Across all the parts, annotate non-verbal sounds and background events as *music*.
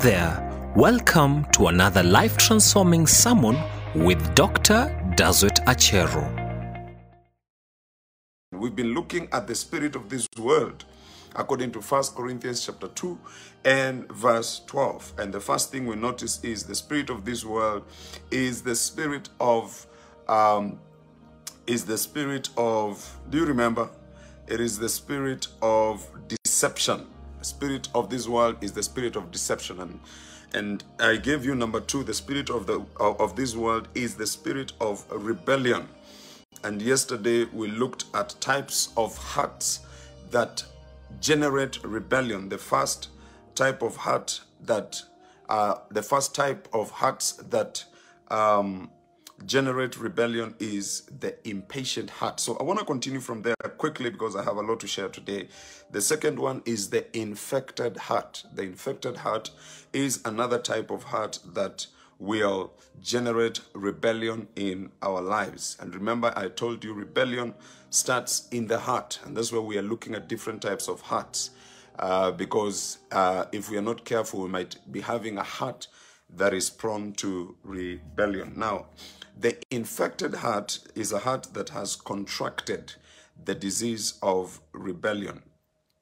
there. Welcome to another life transforming sermon with Dr. Dazwet Achero. We've been looking at the spirit of this world according to 1 Corinthians chapter 2 and verse 12. And the first thing we notice is the spirit of this world is the spirit of um is the spirit of do you remember? It is the spirit of deception. Spirit of this world is the spirit of deception and and I gave you number 2 the spirit of the of this world is the spirit of rebellion. And yesterday we looked at types of hearts that generate rebellion. The first type of heart that, uh, the first type of hearts that um, generate rebellion is the impatient heart. So I want to continue from there quickly because I have a lot to share today. The second one is the infected heart. The infected heart is another type of heart that will generate rebellion in our lives. And remember, I told you rebellion starts in the heart, and that's where we are looking at different types of hearts. Uh, because uh, if we are not careful, we might be having a heart that is prone to rebellion. Now, the infected heart is a heart that has contracted the disease of rebellion.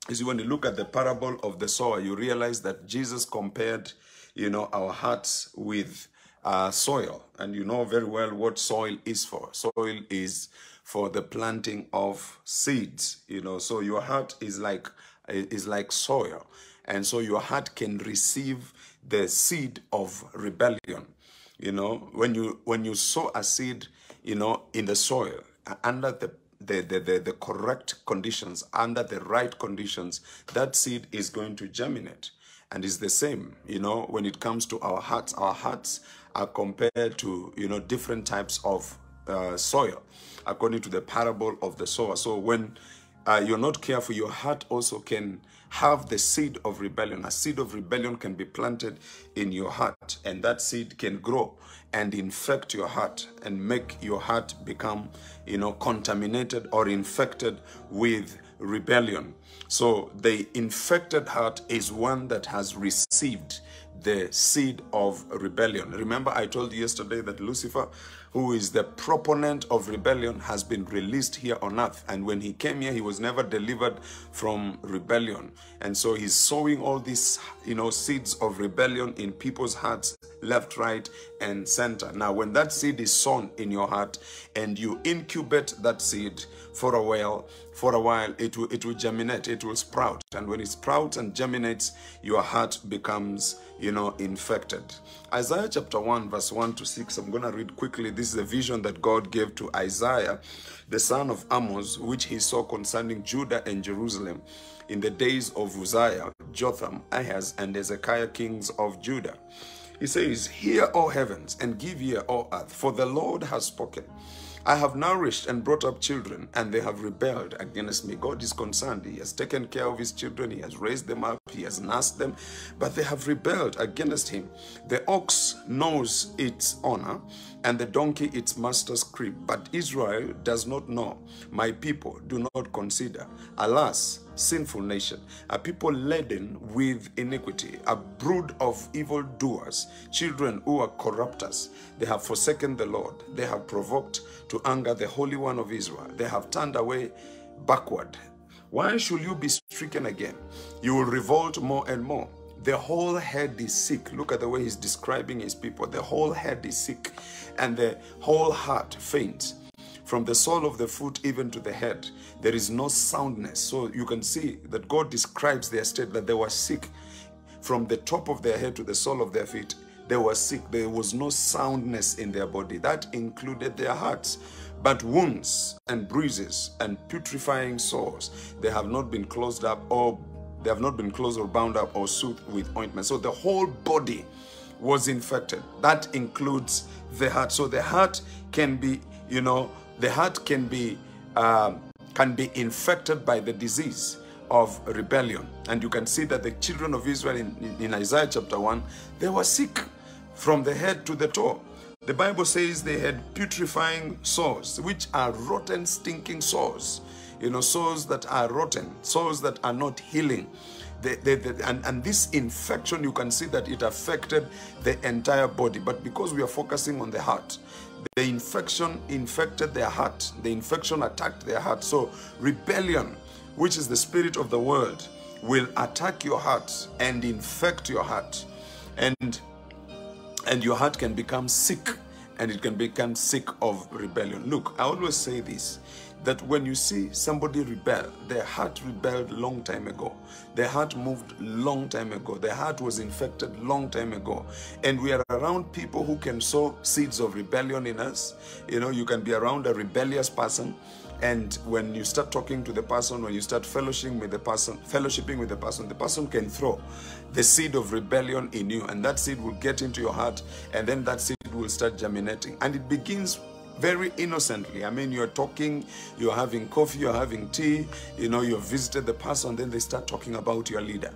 You see, when you look at the parable of the sower, you realize that Jesus compared, you know, our hearts with uh, soil. And you know very well what soil is for. Soil is for the planting of seeds, you know. So your heart is like is like soil. And so your heart can receive the seed of rebellion. You know, when you when you sow a seed, you know, in the soil uh, under the the, the, the, the correct conditions, under the right conditions, that seed is going to germinate. And it's the same, you know, when it comes to our hearts. Our hearts are compared to, you know, different types of uh, soil, according to the parable of the sower. So when uh, you're not careful, your heart also can have the seed of rebellion. A seed of rebellion can be planted in your heart, and that seed can grow and infect your heart and make your heart become, you know, contaminated or infected with rebellion. So the infected heart is one that has received the seed of rebellion. Remember, I told you yesterday that Lucifer, who is the proponent of rebellion, has been released here on earth. And when he came here, he was never delivered from rebellion. And so he's sowing all these, you know, seeds of rebellion in people's hearts, left, right, and center. Now, when that seed is sown in your heart and you incubate that seed for a while, for a while, it will it will germinate, it will sprout. And when it sprouts and germinates, your heart becomes you know, infected. Isaiah chapter 1, verse 1 to 6. I'm going to read quickly. This is a vision that God gave to Isaiah, the son of Amos, which he saw concerning Judah and Jerusalem in the days of Uzziah, Jotham, Ahaz, and Hezekiah, kings of Judah. He says, Hear, O heavens, and give ear, O earth, for the Lord has spoken. I have nourished and brought up children, and they have rebelled against me. God is concerned. He has taken care of his children, He has raised them up, He has nursed them, but they have rebelled against Him. The ox knows its honor, and the donkey its master's crib, but Israel does not know. My people do not consider. Alas, sinful nation, a people laden with iniquity, a brood of evil doers, children who are corrupters. They have forsaken the Lord. They have provoked to anger the Holy One of Israel. They have turned away backward. Why should you be stricken again? You will revolt more and more. The whole head is sick. Look at the way he's describing his people. The whole head is sick, and the whole heart faints. From the sole of the foot even to the head there is no soundness. So you can see that god describes their state that they were sick. From the top of their head to the sole of their feet they were sick. There was no soundness in their body. That included their hearts. But wounds and bruises and putrefying sores they have not been closed up or they have not been closed or bound up or soothed with ointment. So the whole body was infected. That includes the heart. So the heart can be you know the heart can be um, can be infected by the disease of rebellion. And you can see that the children of israel in, in isaiah chapter 1 they were sick from the head to the toe. The bible says they had putrefying sores which are rotten stinking sores you know souls that are rotten souls that are not healing the, the, the, and, and this infection, you can see that it affected the entire body. But because we are focusing on the heart, the infection infected their heart. The infection attacked their heart. So, rebellion, which is the spirit of the world, will attack your heart and infect your heart. And and your heart can become sick and it can become sick of rebellion. Look, I always say this that when you see somebody rebel, their heart rebelled long time ago. Their heart moved long time ago. Their heart was infected long time ago. And we are around people who can sow seeds of rebellion in us. You know, you can be around a rebellious person. And when you start talking to the person, when you start fellowshipping with the person, fellowshipping with the person, the person can throw the seed of rebellion in you, and that seed will get into your heart, and then that seed will start germinating. And it begins very innocently. I mean, you're talking, you're having coffee, you're having tea, you know, you've visited the person, then they start talking about your leader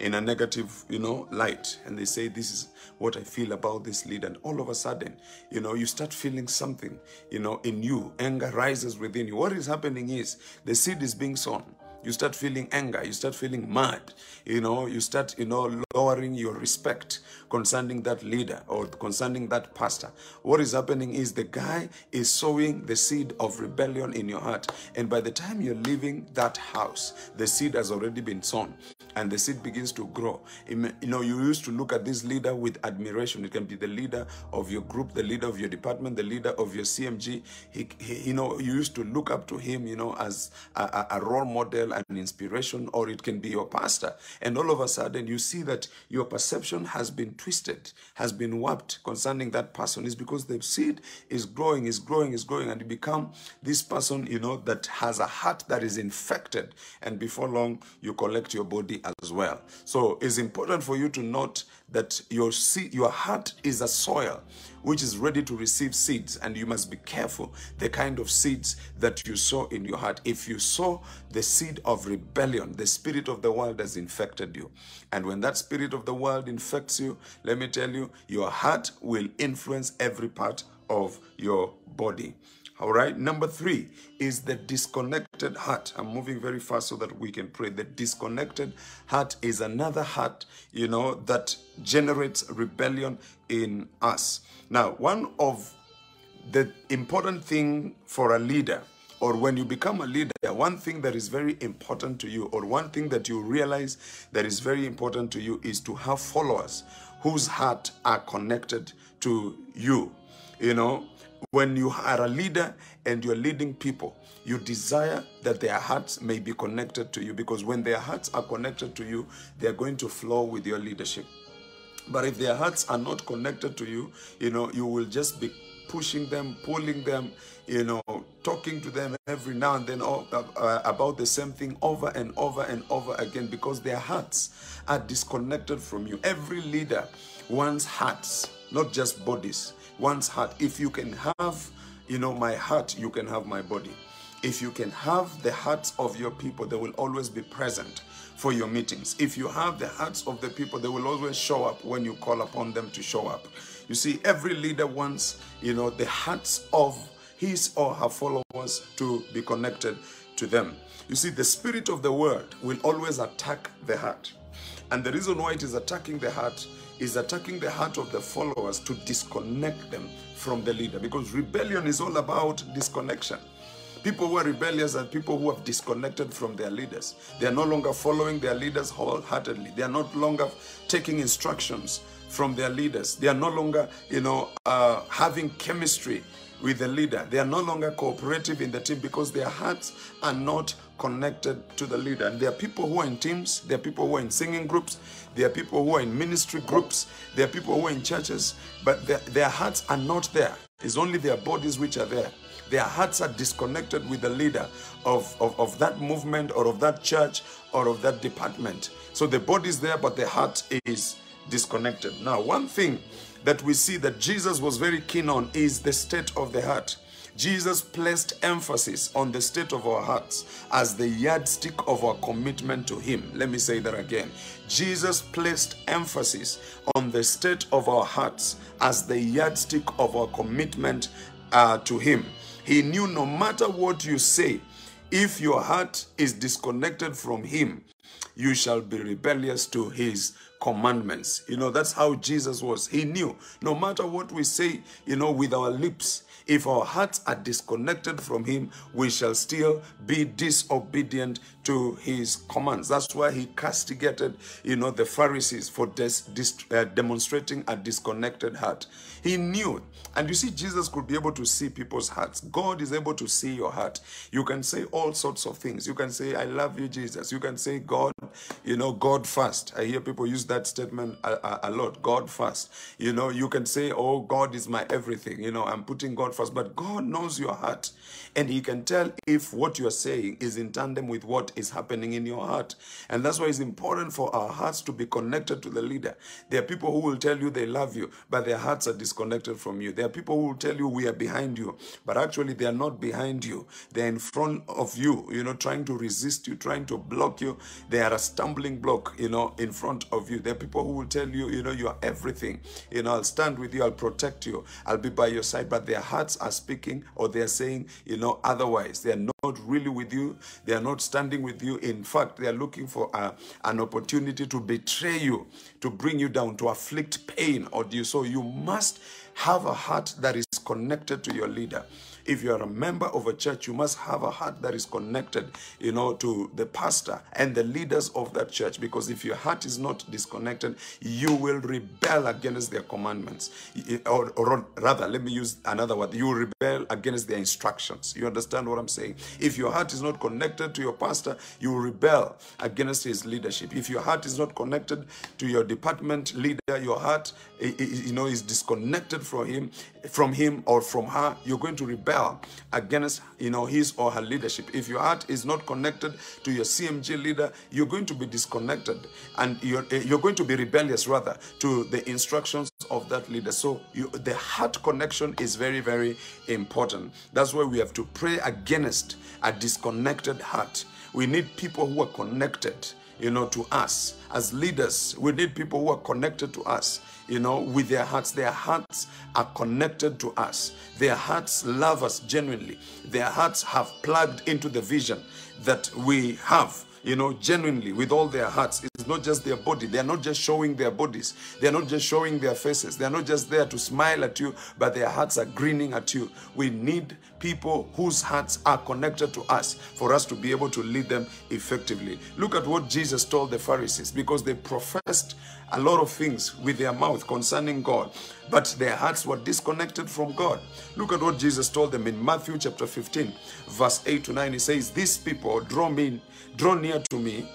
in a negative, you know, light. And they say, This is what I feel about this leader. And all of a sudden, you know, you start feeling something, you know, in you. Anger rises within you. What is happening is the seed is being sown you start feeling anger you start feeling mad you know you start you know lowering your respect concerning that leader or concerning that pastor. What is happening is the guy is sowing the seed of rebellion in your heart. And by the time you're leaving that house the seed has already been sown and the seed begins to grow. You know you used to look at this leader with admiration. It can be the leader of your group the leader of your department the leader of your cmg he, he you know you used to look up to him you know as a, a role model an inspiration, or it can be your pastor. And all of a sudden, you see that your perception has been twisted, has been warped concerning that person. Is because the seed is growing, is growing, is growing, and you become this person, you know, that has a heart that is infected. And before long, you collect your body as well. So it's important for you to note that your seed, your heart is a soil which is ready to receive seeds, and you must be careful the kind of seeds that you sow in your heart. If you sow the seed of rebellion, the spirit of the world has infected you. And when that spirit of the world infects you, let me tell you, your heart will influence every part of your body. All right. Number three is the disconnected heart. I'm moving very fast so that we can pray. The disconnected heart is another heart, you know, that generates rebellion in us. Now, one of the important thing for a leader or when you become a leader, one thing that is very important to you, or one thing that you realize that is very important to you, is to have followers whose heart are connected to you. You know, when you are a leader and you're leading people, you desire that their hearts may be connected to you because when their hearts are connected to you, they're going to flow with your leadership. But if their hearts are not connected to you, you know, you will just be pushing them, pulling them, you know, talking to them every now and then uh, uh, about the same thing over and over and over again because their hearts are disconnected from you. Every leader wants hearts, not just bodies one's heart. If you can have, you know, my heart, you can have my body. If you can have the hearts of your people, they will always be present for your meetings. If you have the hearts of the people, they will always show up when you call upon them to show up. You see, every leader wants, you know, the hearts of his or her followers to be connected to them. You see, the spirit of the world will always attack the heart. And the reason why it is attacking the heart is attacking the heart of the followers to disconnect them from the leader because rebellion is all about disconnection. People who are rebellious are people who have disconnected from their leaders. They are no longer following their leaders wholeheartedly. They are no longer taking instructions from their leaders. They are no longer, you know, uh, having chemistry with the leader. They are no longer cooperative in the team because their hearts are not connected to the leader. And there are people who are in teams, there are people who are in singing groups, there are people who are in ministry groups, there are people who are in churches, but their, their hearts are not there. It's only their bodies which are there. Their hearts are disconnected with the leader of, of, of that movement or of that church or of that department. So the body is there, but the heart is disconnected. Now, one thing that we see that Jesus was very keen on is the state of the heart. Jesus placed emphasis on the state of our hearts as the yardstick of our commitment to Him. Let me say that again. Jesus placed emphasis on the state of our hearts as the yardstick of our commitment uh, to Him. He knew no matter what you say, if your heart is disconnected from Him, you shall be rebellious to his commandments. You know, that's how Jesus was. He knew no matter what we say, you know, with our lips, if our hearts are disconnected from him, we shall still be disobedient to his commands. That's why he castigated, you know, the Pharisees for uh, demonstrating a disconnected heart. He knew. And you see, Jesus could be able to see people's hearts. God is able to see your heart. You can say all sorts of things. You can say, I love you, Jesus. You can say, God, you know, God first. I hear people use that statement a, a, a lot God first. You know, you can say, Oh, God is my everything. You know, I'm putting God first. But God knows your heart. And He can tell if what you're saying is in tandem with what is happening in your heart. And that's why it's important for our hearts to be connected to the leader. There are people who will tell you they love you, but their hearts are disconnected from you. There are people who will tell you we are behind you, but actually they are not behind you. They're in front of you, you know, trying to resist you, trying to block you. They are a stumbling block, you know, in front of you. There are people who will tell you, you know, you are everything. You know, I'll stand with you, I'll protect you, I'll be by your side, but their hearts are speaking or they're saying, you know, otherwise. They are not really with you. They are not standing with you. In fact, they are looking for a, an opportunity to betray you, to bring you down, to afflict pain or you. So you must have a heart that is connected to your leader. If you are a member of a church, you must have a heart that is connected, you know, to the pastor and the leaders of that church. Because if your heart is not disconnected, you will rebel against their commandments. Or, or rather, let me use another word. You rebel against their instructions. You understand what I'm saying? If your heart is not connected to your pastor, you rebel against his leadership. If your heart is not connected to your department leader, your heart, you know, is disconnected from him, from him or from her, you're going to rebel against, you know, his or her leadership. If your heart is not connected to your CMG leader, you're going to be disconnected and you're, eh, you're going to be rebellious rather to the instructions of that leader. So you, the heart connection is very, very important. That's why we have to pray against a disconnected heart. We need people who are connected you know, to us. As leaders, we need people who are connected to us, you know, with their hearts. Their hearts are connected to us. Their hearts love us genuinely. Their hearts have plugged into the vision that we have you know, genuinely with all their hearts. It's not just their body. They're not just showing their bodies. They're not just showing their faces. They're not just there to smile at you, but their hearts are grinning at you. We need people whose hearts are connected to us for us to be able to lead them effectively. Look at what Jesus told the Pharisees because they professed a lot of things with their mouth concerning God, but their hearts were disconnected from God. Look at what Jesus told them in Matthew chapter 15, verse 8 to 9. He says, These people draw me, draw near to me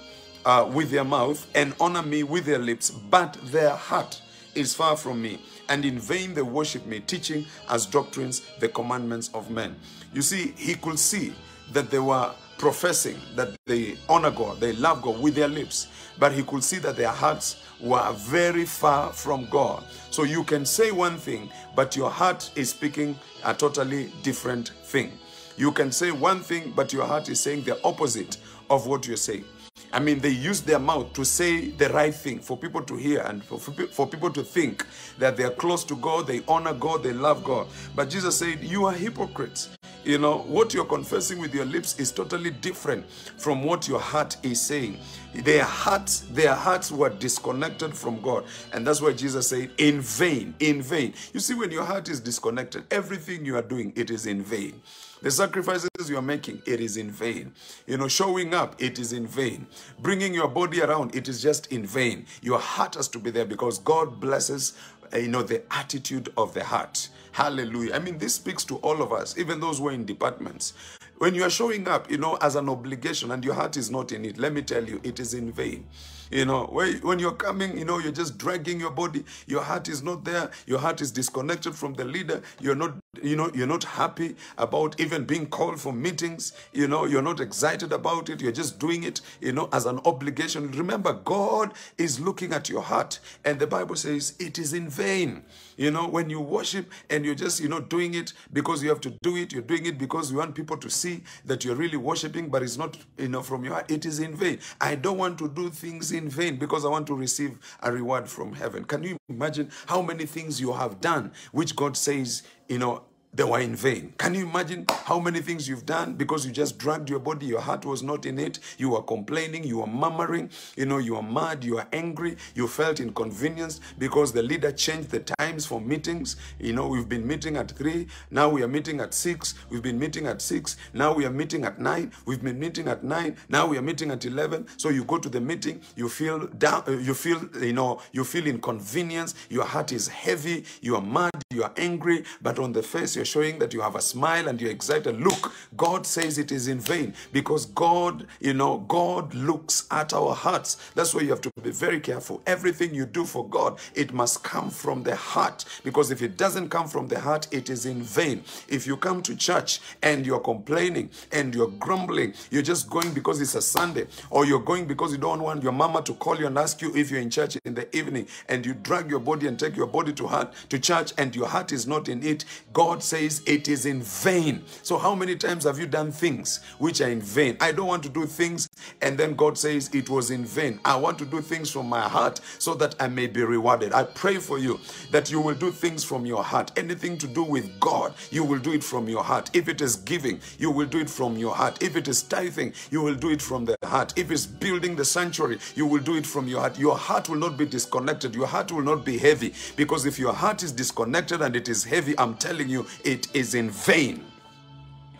uh, with their mouth and honor me with their lips, but their heart is far from me. And in vain they worship me, teaching as doctrines the commandments of men. You see, he could see that they were professing that they honor God, they love God with their lips, but he could see that their hearts were very far from God. So you can say one thing, but your heart is speaking a totally different thing. You can say one thing, but your heart is saying the opposite of what you're saying. I mean, they use their mouth to say the right thing for people to hear and for, for people to think that they are close to God, they honor God, they love God. But Jesus said, You are hypocrites. You know, what you're confessing with your lips is totally different from what your heart is saying. Their hearts, their hearts were disconnected from God. And that's why Jesus said, in vain, in vain. You see, when your heart is disconnected, everything you are doing, it is in vain. The sacrifices you are making, it is in vain. You know, showing up, it is in vain. Bringing your body around, it is just in vain. Your heart has to be there because God blesses, uh, you know, the attitude of the heart. Hallelujah. I mean, this speaks to all of us, even those who are in departments. When you are showing up, you know, as an obligation and your heart is not in it, let me tell you, it is in vain. You know, when you're coming, you know, you're just dragging your body, your heart is not there, your heart is disconnected from the leader, you're not, you know, you're not happy about even being called for meetings, you know, you're not excited about it, you're just doing it, you know, as an obligation. Remember, God is looking at your heart, and the Bible says it is in vain. You know, when you worship and you're just, you know, doing it because you have to do it, you're doing it because you want people to see that you're really worshiping, but it's not, you know, from your heart, it is in vain. I don't want to do things in vain because I want to receive a reward from heaven. Can you imagine how many things you have done which God says, you know, they were in vain. Can you imagine how many things you've done because you just dragged your body, your heart was not in it, you were complaining, you were murmuring, you know, you were mad, you were angry, you felt inconvenienced because the leader changed the times for meetings. You know, we've been meeting at 3, now we are meeting at 6, we've been meeting at 6, now we are meeting at 9, we've been meeting at 9, now we are meeting at 11. So you go to the meeting, you feel down, uh, you feel, you know, you feel inconvenience, your heart is heavy, you are mad, you are angry, but on the face you're showing that you have a smile and you're excited. Look, God says it is in vain because God, you know, God looks at our hearts. That's why you have to be very careful. Everything you do for God, it must come from the heart because if it doesn't come from the heart, it is in vain. If you come to church and you're complaining and you're grumbling, you're just going because it's a Sunday, or you're going because you don't want your mama to call you and ask you if you're in church in the evening, and you drag your body and take your body to heart to church, and your heart is not in it. God says it is in vain. So how many times have you done things which are in vain? I don't want to do things, and then God says it was in vain. I want to do things from my heart so that I may be rewarded. I pray for you that you will do things from your heart. Anything to do with God, you will do it from your heart. If it is giving, you will do it from your heart. If it is tithing, you will do it from the heart. If it's building the sanctuary, you will do it from your heart. Your heart will not be disconnected. Your heart will not be heavy. Because if your heart is disconnected and it is heavy, I'm telling you, it is in vain.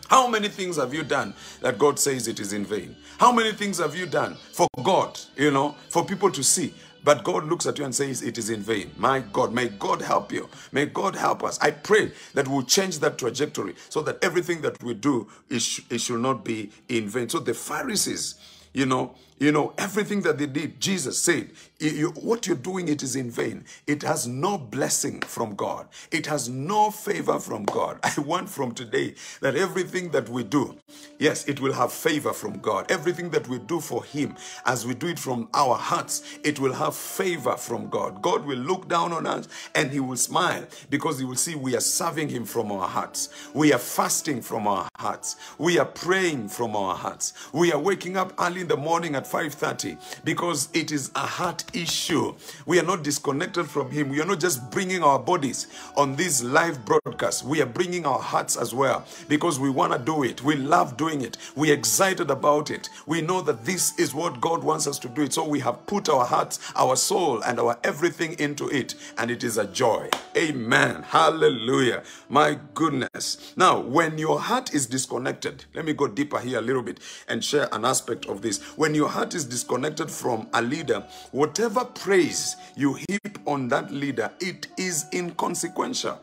How many things have you done that God says it is in vain? How many things have you done for God, you know, for people to see? But God looks at you and says, It is in vain. My God, may God help you. May God help us. I pray that we'll change that trajectory so that everything that we do, it, sh- it should not be in vain. So the Pharisees, you know, you know, everything that they did, Jesus said, you, what you're doing, it is in vain. It has no blessing from God. It has no favor from God. *laughs* I want from today that everything that we do, yes, it will have favor from God. Everything that we do for Him, as we do it from our hearts, it will have favor from God. God will look down on us and He will smile because He will see we are serving Him from our hearts. We are fasting from our hearts. We are praying from our hearts. We are waking up early in the morning at 5:30 because it is a heart issue. We are not disconnected from Him. We are not just bringing our bodies on this live broadcast. We are bringing our hearts as well because we want to do it. We love doing it. We're excited about it. We know that this is what God wants us to do it. So we have put our hearts, our soul, and our everything into it, and it is a joy. Amen. Hallelujah. My goodness. Now, when your heart is disconnected, let me go deeper here a little bit and share an aspect of this. When your heart is disconnected from a leader, whatever praise you heap on that leader, it is inconsequential.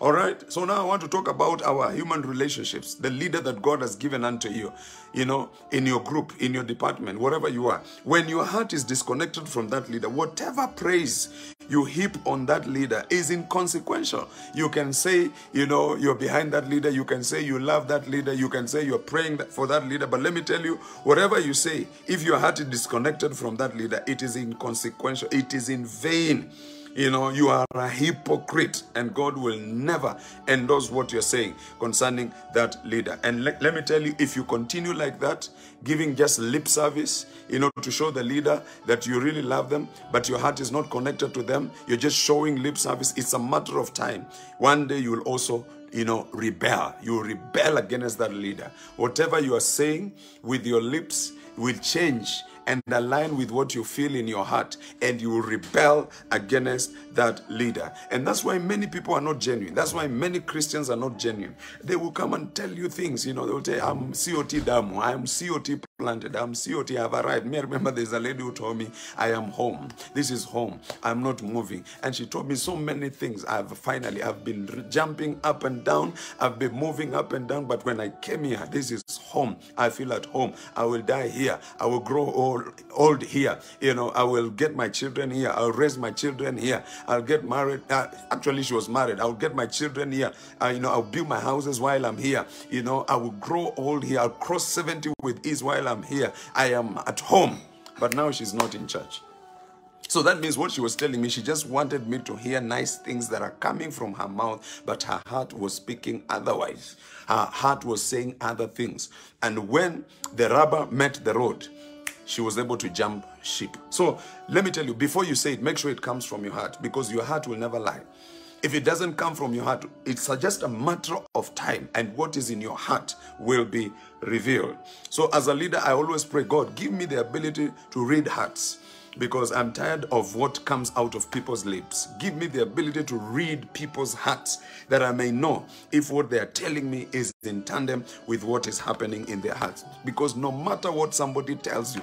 All right. So now I want to talk about our human relationships, the leader that God has given unto you, you know, in your group, in your department, wherever you are. When your heart is disconnected from that leader, whatever praise you heap on that leader is inconsequential. You can say, you know, you're behind that leader. You can say you love that leader. You can say you're praying for that leader. But let me tell you, whatever you say, if your heart is disconnected from that leader, it is inconsequential. It is in vain. You know, you are a hypocrite, and God will never endorse what you're saying concerning that leader. And le- let me tell you, if you continue like that, giving just lip service, you know, to show the leader that you really love them, but your heart is not connected to them, you're just showing lip service, it's a matter of time. One day you will also you know, rebel. You rebel against that leader. Whatever you are saying with your lips will change and align with what you feel in your heart, and you will rebel against that leader. And that's why many people are not genuine. That's why many Christians are not genuine. They will come and tell you things, you know, they will say, I'm COT Damo, I'm COT planted, I'm COT, I've arrived. Me, I remember there's a lady who told me, I am home. This is home. I'm not moving. And she told me so many things. I've finally, I've been jumping up and down, I've been moving up and down, but when I came here, this is home. I feel at home. I will die here. I will grow old, old here. You know, I will get my children here. I'll raise my children here. I'll get married. Uh, actually, she was married. I'll get my children here. Uh, you know, I'll build my houses while I'm here. You know, I will grow old here. I'll cross 70 with ease while I'm here. I am at home. But now she's not in church. So that means what she was telling me, she just wanted me to hear nice things that are coming from her mouth, but her heart was speaking otherwise. Her heart was saying other things. And when the rubber met the road, she was able to jump ship. So let me tell you, before you say it, make sure it comes from your heart because your heart will never lie. If it doesn't come from your heart, it's just a matter of time, and what is in your heart will be revealed. So, as a leader, I always pray, God, give me the ability to read hearts because I'm tired of what comes out of people's lips. Give me the ability to read people's hearts that I may know if what they are telling me is in tandem with what is happening in their hearts. Because no matter what somebody tells you,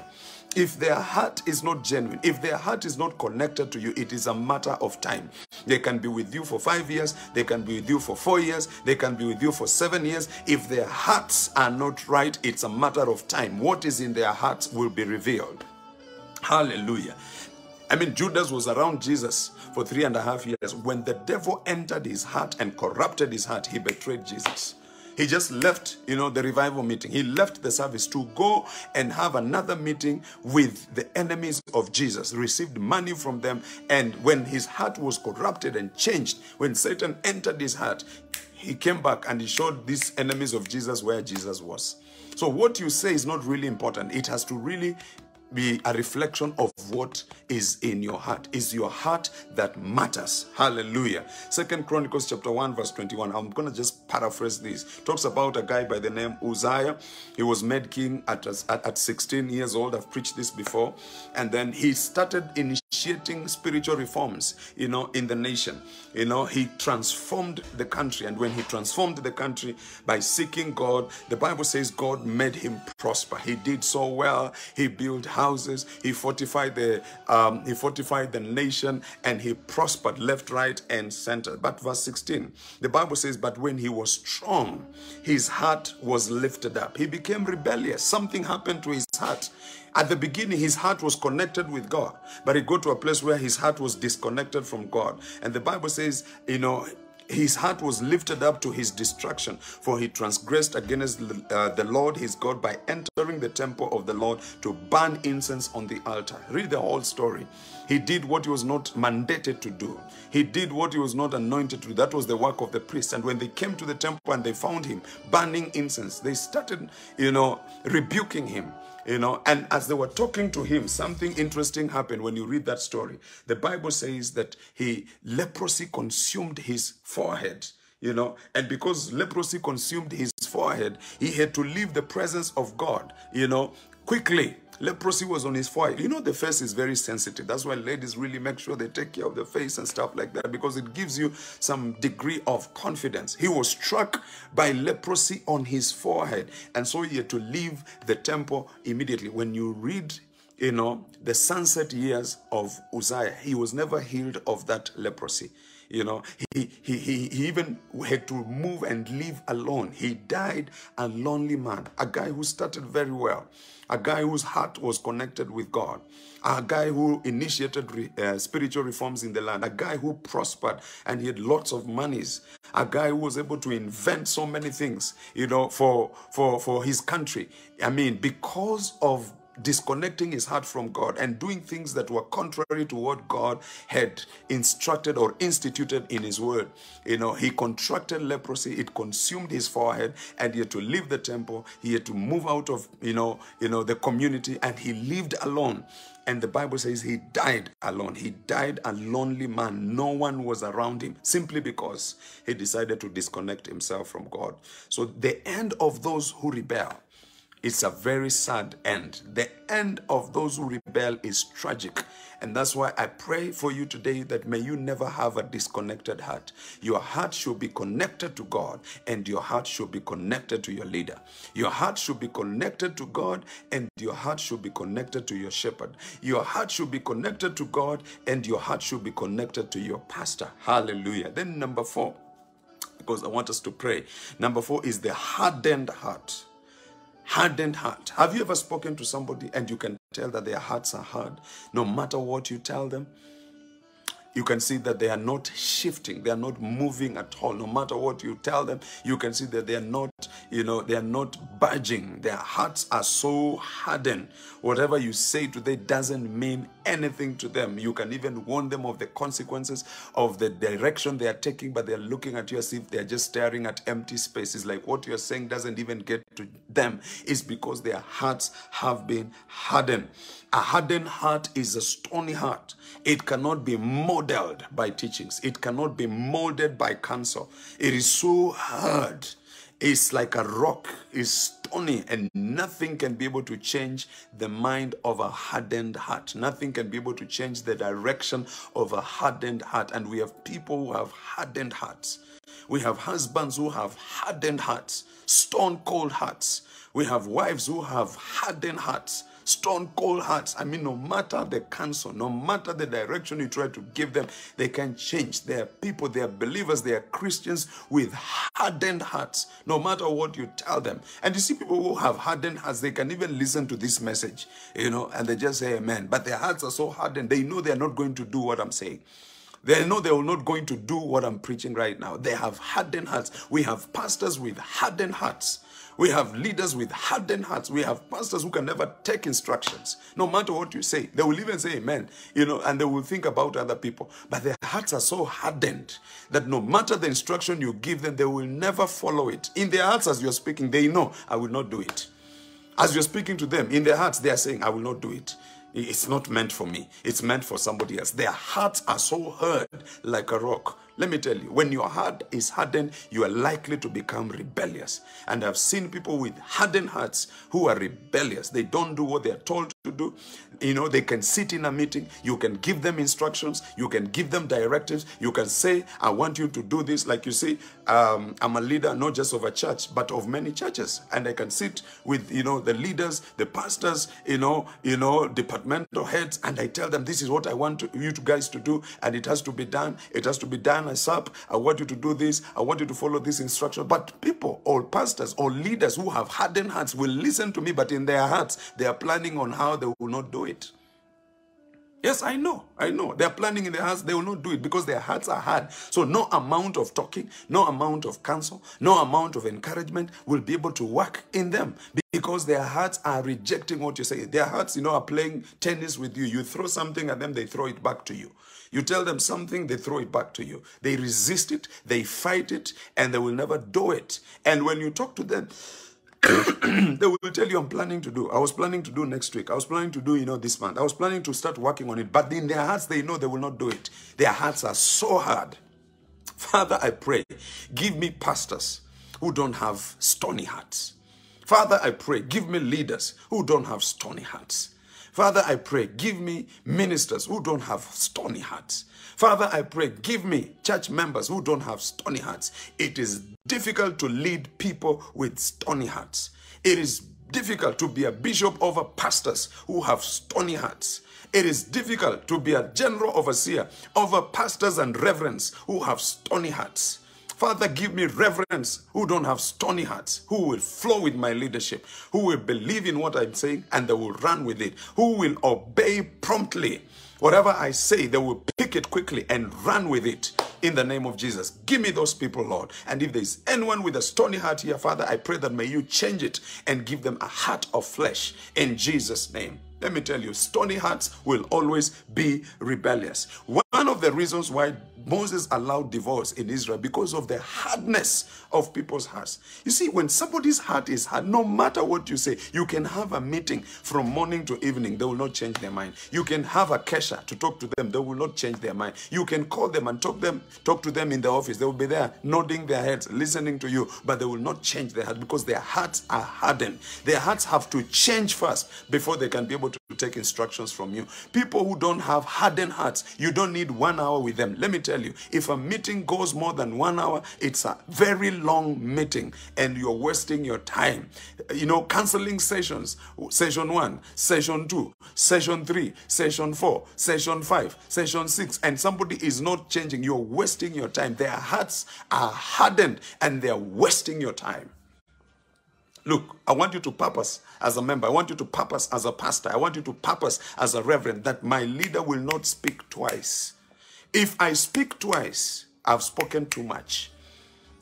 if their heart is not genuine, if their heart is not connected to you, it is a matter of time. They can be with you for five years, they can be with you for four years, they can be with you for seven years. If their hearts are not right, it's a matter of time. What is in their hearts will be revealed. Hallelujah. I mean, Judas was around Jesus for three and a half years. When the devil entered his heart and corrupted his heart, he betrayed Jesus. He just left, you know, the revival meeting. He left the service to go and have another meeting with the enemies of Jesus, received money from them. And when his heart was corrupted and changed, when Satan entered his heart, he came back and he showed these enemies of Jesus where Jesus was. So, what you say is not really important. It has to really be a reflection of what is in your heart. Is your heart that matters? Hallelujah. Second chronicles chapter 1 verse 21 i'm gonna just paraphrase this. Talks about a guy by the name uzziah. He was made king at, at, at 16 years old. I've preached this before. And then he started initiating spiritual reforms you know in the nation you know he transformed the country and when he transformed the country by seeking god the bible says god made him prosper he did so well he built houses. He fortified the um, he fortified the nation and he prospered left, right, and center. But verse 16, the Bible says, But when he was strong, his heart was lifted up. He became rebellious. Something happened to his heart. At the beginning, his heart was connected with God, but it got to a place where his heart was disconnected from God. And the Bible says, you know, his heart was lifted up to his destruction, for he transgressed against uh, the Lord his God by entering the temple of the Lord to burn incense on the altar. Read the whole story. He did what he was not mandated to do. He did what he was not anointed to. That was the work of the priest. And when they came to the temple and they found him burning incense, they started, you know, rebuking him you know and as they were talking to him something interesting happened when you read that story. The bible says that he leprosy consumed his forehead you know and because leprosy consumed his forehead he had to leave the presence of god you know quickly Leprosy was on his forehead. You know, the face is very sensitive. That's why ladies really make sure they take care of the face and stuff like that because it gives you some degree of confidence. He was struck by leprosy on his forehead, and so he had to leave the temple immediately. When you read you know, the sunset years of Uzziah, he was never healed of that leprosy. You know, he, he, he, even had to move and live alone. He died a lonely man, a guy who started very well, a guy whose heart was connected with God, a guy who initiated re, uh, spiritual reforms in the land, a guy who prospered and he had lots of monies, a guy who was able to invent so many things, you know, for, for, for his country. I mean, because of disconnecting his heart from God and doing things that were contrary to what God had instructed or instituted in his word. You know, he contracted leprosy, it consumed his forehead, and he had to leave the temple, he had to move out of, you know, you know, the community, and he lived alone. And the Bible says he died alone. He died a lonely man. No one was around him simply because he decided to disconnect himself from God. So the end of those who rebel it's a very sad end. The end of those who rebel is tragic. And that's why I pray for you today that may you never have a disconnected heart. Your heart should be connected to God and your heart should be connected to your leader. Your heart should be connected to God and your heart should be connected to your shepherd. Your heart should be connected to God and your heart should be connected to your pastor. Hallelujah. Then, number four, because I want us to pray. Number four is the hardened heart hardened heart. Have you ever spoken to somebody and you can tell that their hearts are hard no matter what you tell them? You can see that they are not shifting they are not moving at all. No matter what you tell them you can see that they are not you know they are not budging. Their hearts are so hardened. Whatever you say to them doesn't mean anything to them. You can even warn them of the consequences of the direction they are taking but they're looking at you as if they're just staring at empty spaces. Like what you're saying doesn't even get to them. Is because their hearts have been hardened. A hardened heart is a stony heart. It cannot be modeled by teachings. It cannot be molded by counsel. It is so hard. It's like a rock. It's stony and nothing can be able to change the mind of a hardened heart. Nothing can be able to change the direction of a hardened heart. And we have people who have hardened hearts. We have husbands who have hardened hearts, stone cold hearts. We have wives who have hardened hearts stone cold hearts. I mean, no matter the counsel, no matter the direction you try to give them, they can change. They are people, they are believers, they are Christians with hardened hearts, no matter what you tell them. And you see people who have hardened hearts, they can even listen to this message, you know, and they just say amen. But their hearts are so hardened, they know they are not going to do what I'm saying. They know they are not going to do what I'm preaching right now. They have hardened hearts. We have pastors with hardened hearts. We have leaders with hardened hearts. We have pastors who can never take instructions. No matter what you say, they will even say amen, you know, and they will think about other people. But their hearts are so hardened that no matter the instruction you give them, they will never follow it. In their hearts, as you're speaking, they know, I will not do it. As you're speaking to them, in their hearts, they are saying, I will not do it. It's not meant for me. It's meant for somebody else. Their hearts are so hard like a rock. Let me tell you, when your heart is hardened, you are likely to become rebellious. And I've seen people with hardened hearts who are rebellious. They don't do what they're told to do. You know, they can sit in a meeting, you can give them instructions, you can give them directives, you can say, I want you to do this. Like you see, um, I'm a leader not just of a church, but of many churches. And I can sit with, you know, the leaders, the pastors, you know, you know, departmental heads, and I tell them, this is what I want to, you guys to do, and it has to be done. It has to be done up. I want you to do this. I want you to follow this instruction. But people or pastors or leaders who have hardened hearts will listen to me, but in their hearts, they are planning on how they will not do it. Yes, I know. I know. They're planning in their hearts, they will not do it because their hearts are hard. So, no amount of talking, no amount of counsel, no amount of encouragement will be able to work in them because their hearts are rejecting what you say. Their hearts, you know, are playing tennis with you. You throw something at them, they throw it back to you. You tell them something, they throw it back to you. They resist it, they fight it, and they will never do it. And when you talk to them, *coughs* they will tell you I'm planning to do. I was planning to do next week. I was planning to do, you know, this month. I was planning to start working on it. But in their hearts, they know they will not do it. Their hearts are so hard. Father, I pray, give me pastors who don't have stony hearts. Father, I pray, give me leaders who don't have stony hearts. Father, I pray, give me ministers who don't have stony hearts. Father, I pray, give me church members who don't have stony hearts. It is difficult to lead people with stony hearts. It is difficult to be a bishop over pastors who have stony hearts. It is difficult to be a general overseer over pastors and reverends who have stony hearts. Father, give me reverence who don't have stony hearts, who will flow with my leadership, who will believe in what I'm saying and they will run with it, who will obey promptly. Whatever I say, they will pick it quickly and run with it in the name of Jesus. Give me those people, Lord. And if there's anyone with a stony heart here, Father, I pray that may you change it and give them a heart of flesh in Jesus' name. Let me tell you, stony hearts will always be rebellious. One of the reasons why Moses allowed divorce in Israel because of the hardness of people's hearts. You see, when somebody's heart is hard, no matter what you say, you can have a meeting from morning to evening, they will not change their mind. You can have a kesha to talk to them, they will not change their mind. You can call them and talk them, talk to them in the office. They will be there nodding their heads, listening to you, but they will not change their heart because their hearts are hardened. Their hearts have to change first before they can be able to take instructions from you. People who don't have hardened hearts, you don't need one hour with them. Let me tell you, if a meeting goes more than one hour, it's a very long meeting and you're wasting your time. You know, canceling sessions, session one, session two, session three, session four, session five, session six, and somebody is not changing, you're wasting your time. Their hearts are hardened and they're wasting your time. Look, I want you to purpose as a member. I want you to purpose as a pastor. I want you to purpose as a reverend that my leader will not speak twice. If I speak twice, I've spoken too much.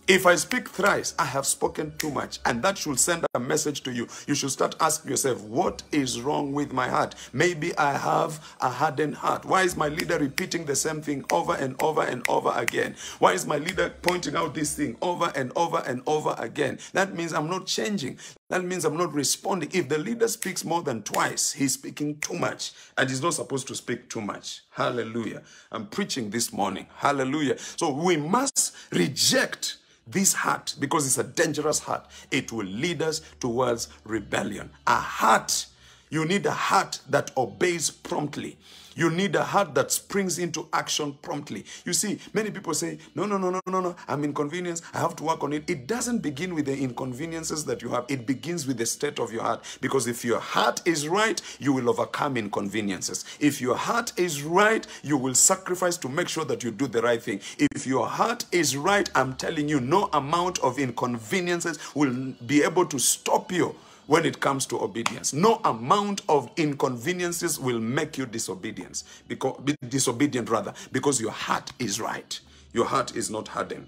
If I speak thrice, I have spoken too much. And that should send a message to you. You should start asking yourself, what is wrong with my heart? Maybe I have a hardened heart. Why is my leader repeating the same thing over and over and over again? Why is my leader pointing out this thing over and over and over again? That means I'm not changing. That means I'm not responding. If the leader speaks more than twice, he's speaking too much and he's not supposed to speak too much. Hallelujah. I'm preaching this morning. Hallelujah. So we must reject this heart because it's a dangerous heart. It will lead us towards rebellion. A heart, you need a heart that obeys promptly. You need a heart that springs into action promptly. You see, many people say, no, no, no, no, no, no, I'm inconvenienced. I have to work on it. It doesn't begin with the inconveniences that you have. It begins with the state of your heart. Because if your heart is right, you will overcome inconveniences. If your heart is right, you will sacrifice to make sure that you do the right thing. If your heart is right, I'm telling you, no amount of inconveniences will be able to stop you when it comes to obedience. No amount of inconveniences will make you disobedience because disobedient rather because your heart is right. Your heart is not hardened.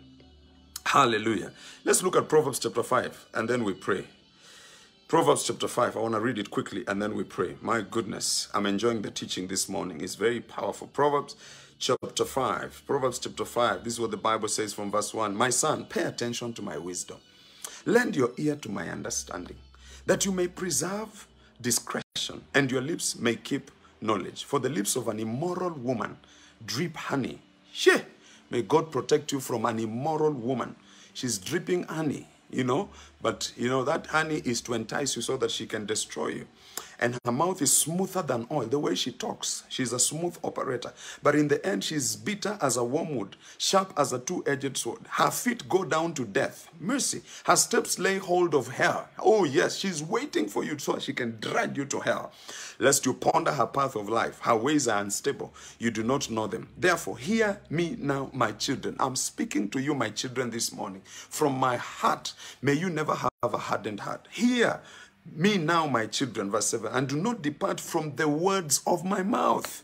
Hallelujah. Let's look at Proverbs chapter 5 and then we pray. Proverbs chapter 5, I want to read it quickly and then we pray. My goodness, I'm enjoying the teaching this morning. It's very powerful. Proverbs chapter 5. Proverbs chapter 5. This is what the Bible says from verse 1. My son, pay attention to my wisdom. Lend your ear to my understanding that you may preserve discretion and your lips may keep knowledge. For the lips of an immoral woman drip honey. She, may God protect you from an immoral woman. She's dripping honey, you know, but you know that honey is to entice you so that she can destroy you and her mouth is smoother than oil. The way she talks, she's a smooth operator. But in the end, she's bitter as a wormwood, sharp as a two edged sword. Her feet go down to death. Mercy. Her steps lay hold of hell. Oh, yes, she's waiting for you so she can drag you to hell. Lest you ponder her path of life. Her ways are unstable. You do not know them. Therefore, hear me now, my children. I'm speaking to you, my children, this morning. From my heart, may you never have a hardened heart. Hear me now, my children, verse 7, and do not depart from the words of my mouth.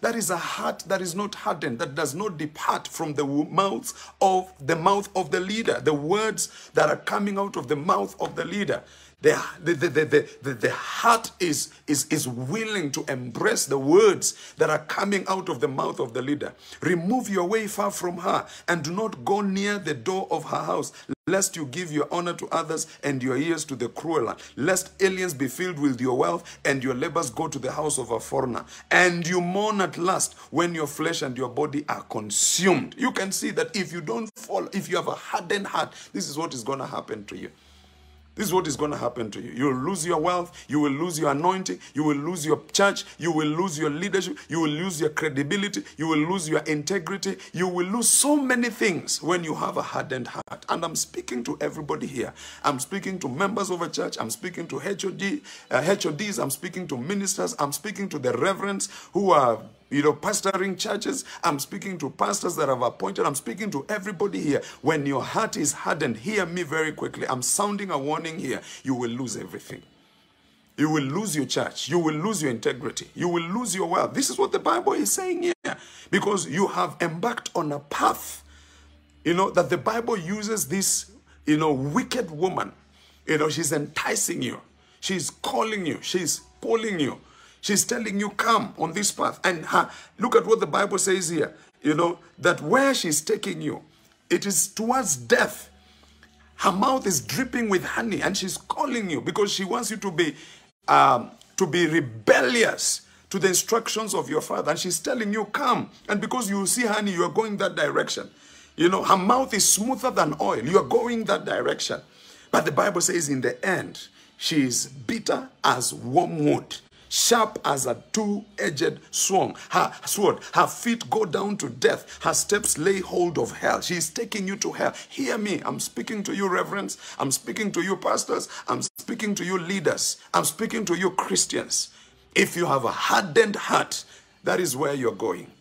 That is a heart that is not hardened, that does not depart from the mouth of the mouth of the leader, the words that are coming out of the mouth of the leader. The, the, the, the, the, heart is, is, is willing to embrace the words that are coming out of the mouth of the leader. Remove your way far from her and do not go near the door of her house, lest you give your honor to others and your ears to the cruel, lest aliens be filled with your wealth and your labors go to the house of a foreigner. And you mourn at last when your flesh and your body are consumed. You can see that if you don't fall, if you have a hardened heart, this is what is going to happen to you. This is what is going to happen to you. You will lose your wealth. You will lose your anointing. You will lose your church. You will lose your leadership. You will lose your credibility. You will lose your integrity. You will lose so many things when you have a hardened heart. And I'm speaking to everybody here. I'm speaking to members of a church. I'm speaking to HOD, uh, HODs. I'm speaking to ministers. I'm speaking to the reverends who are you know, pastoring churches. I'm speaking to pastors that I've appointed. I'm speaking to everybody here. When your heart is hardened, hear me very quickly. I'm sounding a warning here. You will lose everything. You will lose your church. You will lose your integrity. You will lose your wealth. This is what the Bible is saying here. Because you have embarked on a path, you know, that the Bible uses this, you know, wicked woman. You know, she's enticing you. She's calling you. She's pulling you. She's telling you, come on this path. And her, look at what the Bible says here. You know, that where she's taking you, it is towards death. Her mouth is dripping with honey and she's calling you because she wants you to be, um, to be rebellious to the instructions of your father. And she's telling you, come. And because you see honey, you are going that direction. You know, her mouth is smoother than oil. You are going that direction. But the Bible says in the end, she is bitter as wormwood sharp as a two-edged sword. Her sword, her feet go down to death. Her steps lay hold of hell. She is taking you to hell. Hear me. I'm speaking to you, reverends. I'm speaking to you, pastors. I'm speaking to you, leaders. I'm speaking to you, Christians. If you have a hardened heart, that is where you're going.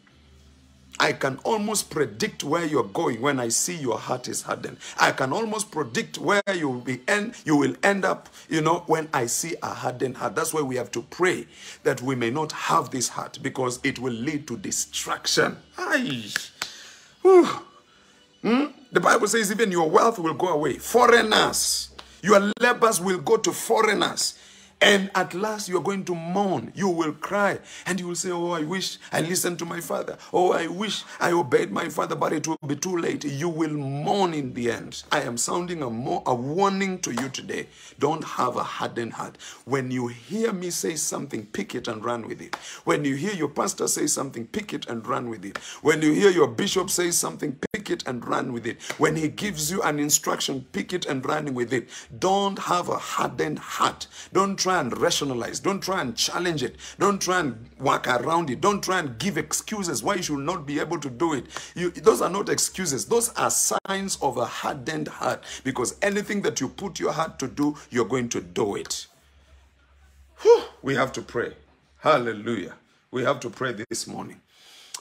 I can almost predict where you're going when I see your heart is hardened. I can almost predict where you will be end, you will end up, you know, when I see a hardened heart. That's why we have to pray that we may not have this heart because it will lead to destruction. Hmm? The Bible says even your wealth will go away. Foreigners, your labors will go to foreigners And at last you are going to mourn. You will cry and you will say, Oh, I wish I listened to my father. Oh, I wish I obeyed my father, but it will be too late. You will mourn in the end. I am sounding a, a warning to you today. Don't have a hardened heart. When you hear me say something, pick it and run with it. When you hear your pastor say something, pick it and run with it. When you hear your bishop say something, pick it and run with it. When he gives you an instruction, pick it and run with it. Don't have a hardened heart. Don't try and rationalize. Don't try and challenge it. Don't try and work around it. Don't try and give excuses why you should not be able to do it. You, those are not excuses. Those are signs of a hardened heart because anything that you put your heart to do, you're going to do it. Whew, we have to pray. Hallelujah. We have to pray this morning.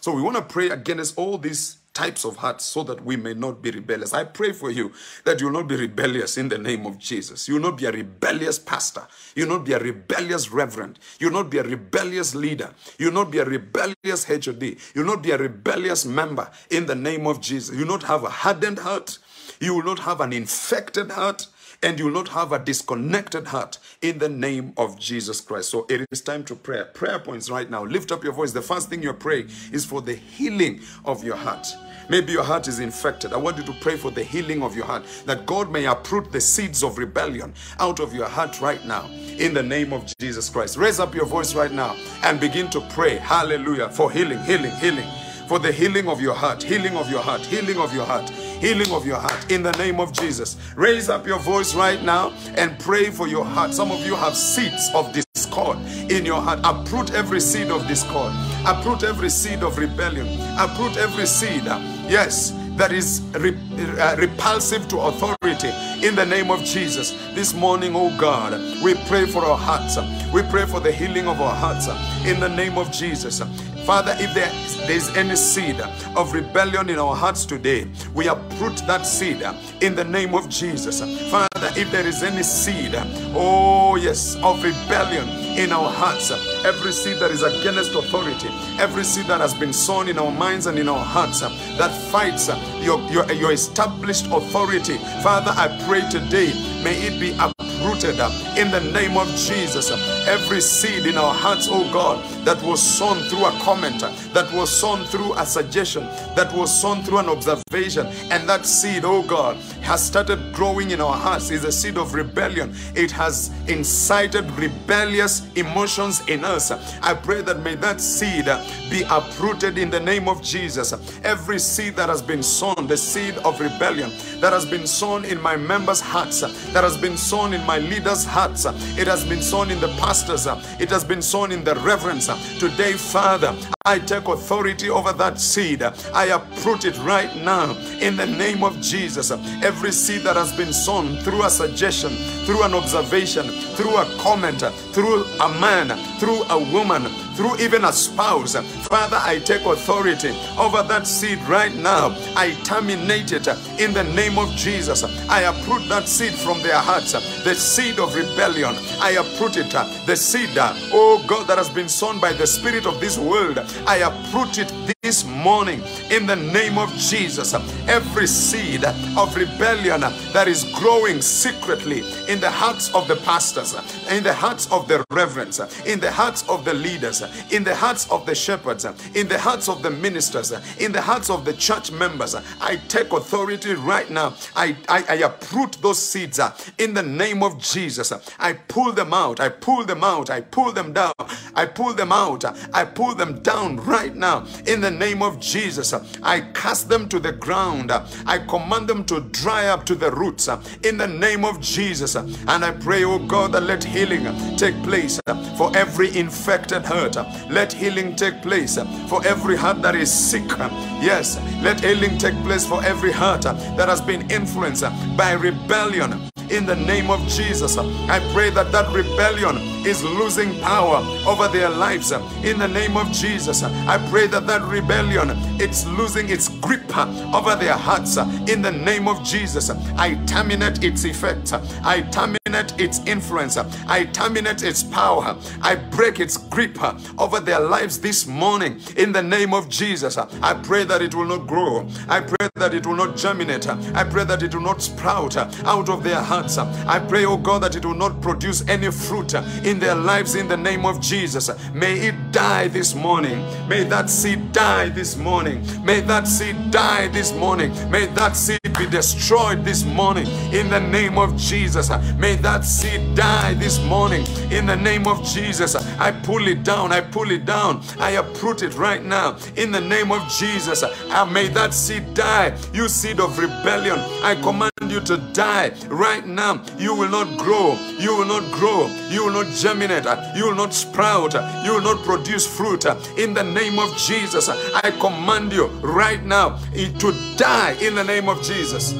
So we want to pray against all these types of hearts so that we may not be rebellious. I pray for you that you will not be rebellious in the name of Jesus. You will not be a rebellious pastor. You will not be a rebellious reverend. You will not be a rebellious leader. You will not be a rebellious HOD. You will not be a rebellious member in the name of Jesus. You will not have a hardened heart. You will not have an infected heart and you will not have a disconnected heart in the name of Jesus Christ. So it is time to pray. Prayer points right now. Lift up your voice. The first thing you're praying is for the healing of your heart. Maybe your heart is infected. I want you to pray for the healing of your heart, that God may uproot the seeds of rebellion out of your heart right now, in the name of Jesus Christ. Raise up your voice right now and begin to pray. Hallelujah. For healing, healing, healing. For the healing of your heart, healing of your heart, healing of your heart healing of your heart in the name of Jesus. Raise up your voice right now and pray for your heart. Some of you have seeds of discord in your heart. Uproot every seed of discord, uproot every seed of rebellion, uproot every seed, yes, that is re- uh, repulsive to authority in the name of Jesus. This morning, oh God, we pray for our hearts. We pray for the healing of our hearts in the name of Jesus. Father, if there is any seed of rebellion in our hearts today, we uproot that seed in the name of Jesus. Father, if there is any seed, oh yes, of rebellion in our hearts, every seed that is against authority, every seed that has been sown in our minds and in our hearts that fights your, your, your established authority, Father, I pray today, may it be uprooted in the name of Jesus. Every seed in our hearts, oh God, that was sown through a comment, that was sown through a suggestion, that was sown through an observation, and that seed, oh God, has started growing in our hearts is a seed of rebellion. It has incited rebellious emotions in us. I pray that may that seed be uprooted in the name of Jesus. Every seed that has been sown, the seed of rebellion that has been sown in my members' hearts, that has been sown in my leaders' hearts, it has been sown in the pastors, it has been sown in the reverends. Today, Father, I take authority over that seed. I uproot it right now in the name of Jesus. Every seed that has been sown through a suggestion, through an observation, through a comment, through a man, through a woman, through even a spouse. Father, I take authority over that seed right now. I terminate it in the name of Jesus. I uproot that seed from their hearts, the seed of rebellion. I uproot it, the seed, oh God, that has been sown by the spirit of this world. I uproot it this morning in the name of Jesus. Every seed of rebellion that is growing secretly in the hearts of the pastors, in the hearts of the reverends, in the hearts of the leaders, in the hearts of the shepherds, Uh, in the hearts of the ministers, uh, in the hearts of the church members. Uh, I take authority right now. I, I, I uproot those seeds in the name of Jesus. I pull them out. I pull them out. I pull them down. I pull them out. I pull them down right now in the name of Jesus. I cast them to the ground. I command them to dry up to the roots in the name of Jesus. And I pray, oh God, that let healing take place for every infected hurt. Let healing take place Uh, for every heart that is sick. Uh, yes, let healing take place for every heart uh, that has been influenced by rebellion in the name of Jesus. I pray that that rebellion is losing power over their lives in the name of Jesus. I pray that that rebellion it's losing its grip over their hearts in the name of Jesus. I terminate its effect. I terminate its influence. I terminate its power. I break its grip over their lives this morning in the name of Jesus. I pray that it will not grow. I pray that it will not germinate. I pray that it will not sprout out of their hearts. I pray, oh God, that it will not produce any fruit in their lives in the name of Jesus. May it die this morning. May that seed die this morning. May that seed die this morning. May that seed be destroyed this morning in the name of Jesus. May that seed die this morning in the name of Jesus. I pull it down. I pull it down. I uproot it right now in the name of Jesus. Uh, may that seed die. You seed of rebellion. I command you to die right now. You will not grow. You will not grow. You will not germinate. You will not sprout. You will not produce fruit. In the name of Jesus, I command you right now to die in the name of Jesus.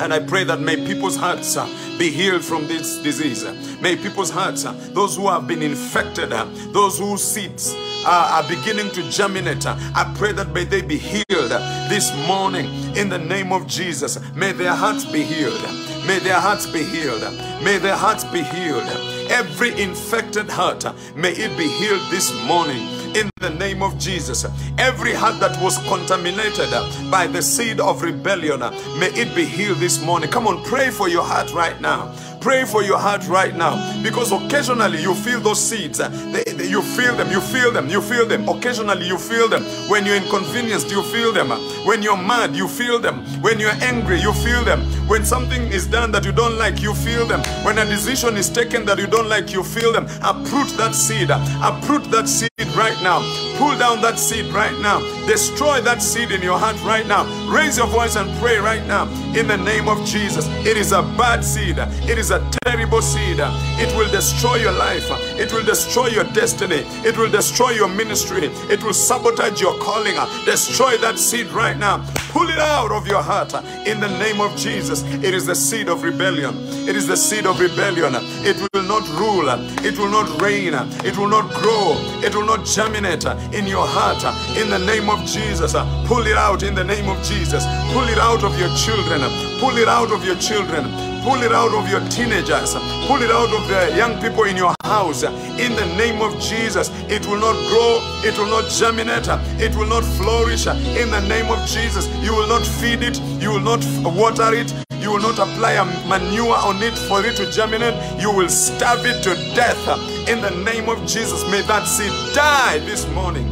And I pray that may people's hearts uh, be healed from this disease. May people's hearts, uh, those who have been infected, uh, those whose seeds are beginning to germinate, I pray that may they be healed this morning in the name of Jesus. May their hearts be healed. May their hearts be healed. May their hearts be healed. Every infected heart, may it be healed this morning in the name of Jesus. Every heart that was contaminated by the seed of rebellion, may it be healed this morning. Come on, pray for your heart right now. Pray for your heart right now because occasionally you feel those seeds. They, they, you feel them, you feel them, you feel them. Occasionally you feel them. When you're inconvenienced, you feel them. When you're mad, you feel them. When you're angry, you feel them. When something is done that you don't like, you feel them. When a decision is taken that you don't like, you feel them. Uproot that seed. Uproot that seed right now. Pull down that seed right now. Destroy that seed in your heart right now. Raise your voice and pray right now in the name of Jesus. It is a bad seed. It is a terrible seed. It will destroy your life. It will destroy your destiny. It will destroy your ministry. It will sabotage your calling. Destroy that seed right now. Pull it out of your heart in the name of Jesus. It is the seed of rebellion. It is the seed of rebellion. It will not rule. It will not reign. It will not grow. It will not germinate in your heart. Uh, in the name of Jesus. Uh, pull it out in the name of Jesus. Pull it out of your children. Uh, pull it out of your children. Pull it out of your teenagers. Pull it out of the young people in your house. In the name of Jesus. It will not grow. It will not germinate. It will not flourish. In the name of Jesus. You will not feed it. You will not water it. You will not apply a manure on it for it to germinate. You will starve it to death. In the name of Jesus. May that seed die this morning.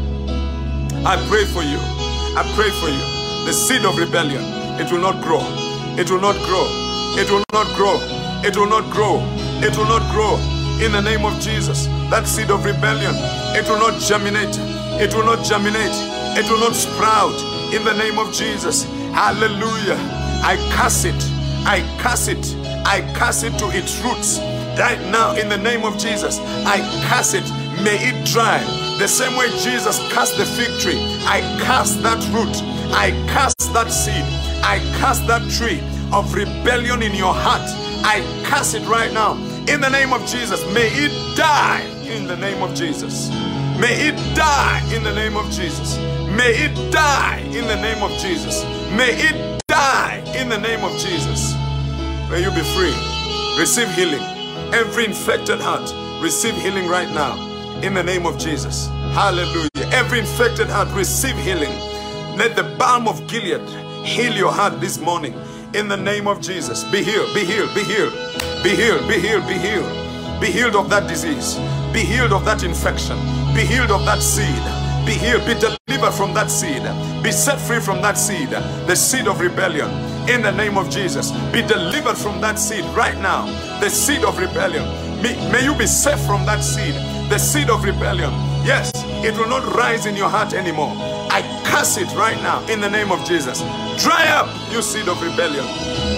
I pray for you. I pray for you. The seed of rebellion. It will not grow. It will not grow. It will not grow. It will not grow. It will not grow. In the name of Jesus. That seed of rebellion. It will not germinate. It will not germinate. It will not sprout. In the name of Jesus. Hallelujah. I curse it. I curse it. I curse it to its roots. Right now, in the name of Jesus, I curse it. May it dry. The same way Jesus cast the fig tree, I cast that root. I cast that seed. I cast that tree of rebellion in your heart. I cast it right now. In the name of Jesus, may it die in the name of Jesus. May it die in the name of Jesus. May it die in the name of Jesus. May it die in the name of Jesus. May you be free. Receive healing. Every infected heart, receive healing right now in the name of Jesus. Hallelujah. Every infected heart, receive healing. Let the balm of Gilead heal your heart this morning in the name of Jesus. Be healed, be healed, be healed, be healed, be healed, be healed. Be healed of that disease. Be healed of that infection. Be healed of that seed. Be healed, be delivered from that seed. Be set free from that seed, the seed of rebellion. In the name of Jesus, be delivered from that seed right now, the seed of rebellion. May, may you be safe from that seed, the seed of rebellion. Yes, it will not rise in your heart anymore. I curse it right now in the name of Jesus. Dry up, you seed of rebellion.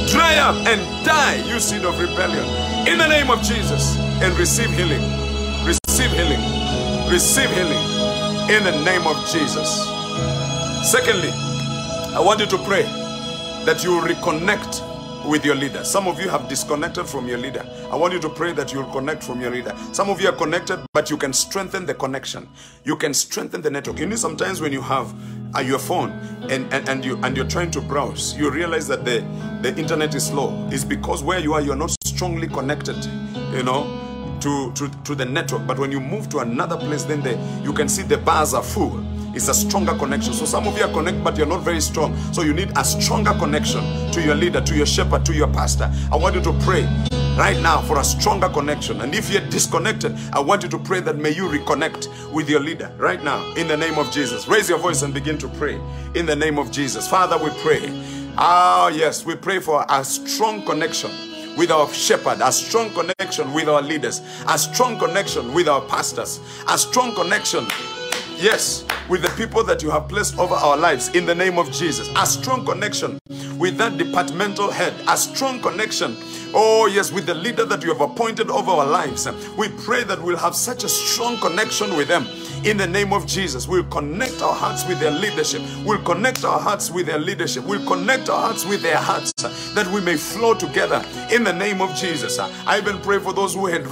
Dry up and die, you seed of rebellion. In the name of Jesus. And receive healing. Receive healing. Receive healing. In the name of Jesus. Secondly, I want you to pray that you reconnect with your leader. Some of you have disconnected from your leader. I want you to pray that you'll connect from your leader. Some of you are connected, but you can strengthen the connection. You can strengthen the network. You know, sometimes when you have uh, your phone and, and, and you and you're trying to browse, you realize that the, the internet is slow. It's because where you are, you're not strongly connected, you know, to, to, to the network. But when you move to another place, then the, you can see the bars are full. It's a stronger connection. So some of you are connected, but you're not very strong. So you need a stronger connection to your leader, to your shepherd, to your pastor. I want you to pray right now for a stronger connection. And if you're disconnected, I want you to pray that may you reconnect with your leader right now in the name of Jesus. Raise your voice and begin to pray in the name of Jesus. Father, we pray. Ah, yes, we pray for a strong connection with our shepherd, a strong connection with our leaders, a strong connection with our pastors, a strong connection Yes, with the people that you have placed over our lives in the name of Jesus. A strong connection with that departmental head, a strong connection. Oh, yes, with the leader that you have appointed over our lives. We pray that we'll have such a strong connection with them in the name of Jesus. We'll connect our hearts with their leadership. We'll connect our hearts with their leadership. We'll connect our hearts with their hearts that we may flow together in the name of Jesus. I even pray for those who had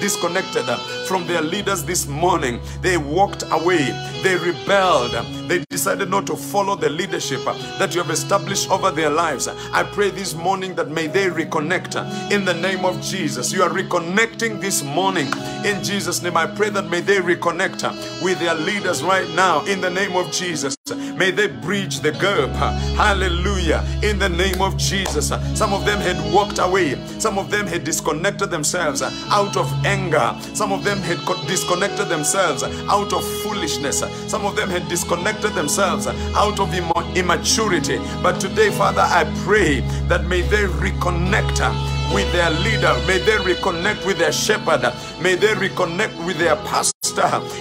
disconnected from their leaders this morning. They walked away, they rebelled, they decided not to follow the leadership that you have established over their lives. I pray this morning that may they reconnect in the name of Jesus. You are reconnecting this morning in Jesus' name. I pray that may they reconnect with their leaders right now in the name of Jesus. May they bridge the gap. Hallelujah. In the name of Jesus. Some of them had walked away. Some of them had disconnected themselves out of anger. Some of them had disconnected themselves out of foolishness. Some of them had disconnected themselves out of immaturity. But today, Father, I pray that may they reconnect with their leader. May they reconnect with their shepherd. May they reconnect with their pastor.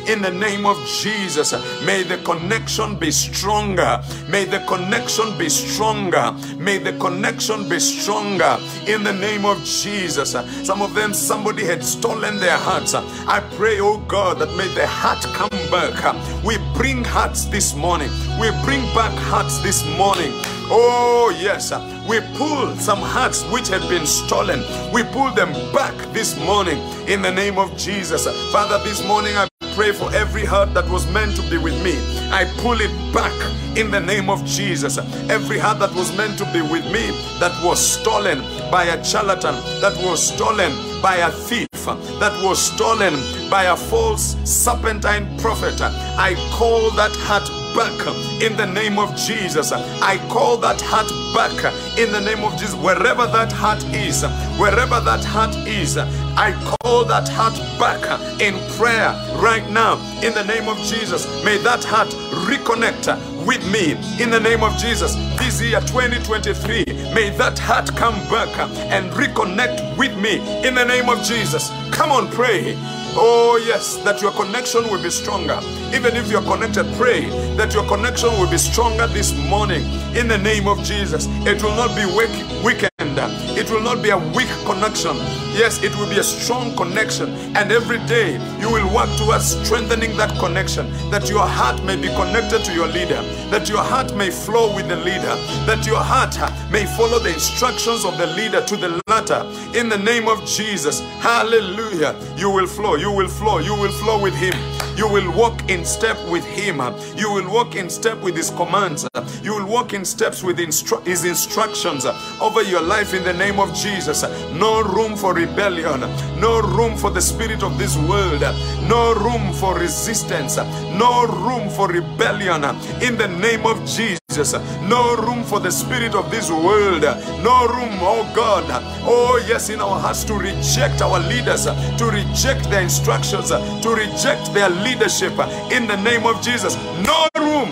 In the name of Jesus, may the connection be stronger. May the connection be stronger. May the connection be stronger. In the name of Jesus. Some of them, somebody had stolen their hearts. I pray, oh God, that may the heart come back. We bring hearts this morning. We bring back hearts this morning. Oh, yes. We pull some hearts which had been stolen. We pull them back this morning in the name of Jesus. Father, this morning pray for every heart that was meant to be with me. I pull it back in the name of Jesus. Every heart that was meant to be with me, that was stolen by a charlatan, that was stolen by a thief, that was stolen by a false serpentine prophet. I call that heart back in the name of Jesus. I call that heart back in the name of Jesus. Wherever that heart is, wherever that heart is, I call that heart back in prayer right now in the name of Jesus. May that heart reconnect with me in the name of Jesus. This year 2023, may that heart come back and reconnect with me in the name of Jesus. Come on, pray. Oh, yes, that your connection will be stronger. Even if you're connected, pray that your connection will be stronger this morning in the name of Jesus. It will not be weak, weekend. It will not be a weak connection. Yes, it will be a strong connection. And every day you will work towards strengthening that connection, that your heart may be connected to your leader, that your heart may flow with the leader, that your heart may follow the instructions of the leader to the latter. In the name of Jesus, hallelujah. You will flow, you will flow, you will flow with him. You will walk in step with him. You will walk in step with his commands. You will walk in steps with instru- his instructions over your life in the name of Jesus. No room for rebellion, no room for the spirit of this world, no room for resistance, no room for rebellion. In the name of Jesus. No room for the spirit of this world, no room, oh God, oh yes, in our hearts to reject our leaders, to reject their instructions, to reject their leadership. In the name of Jesus. No room,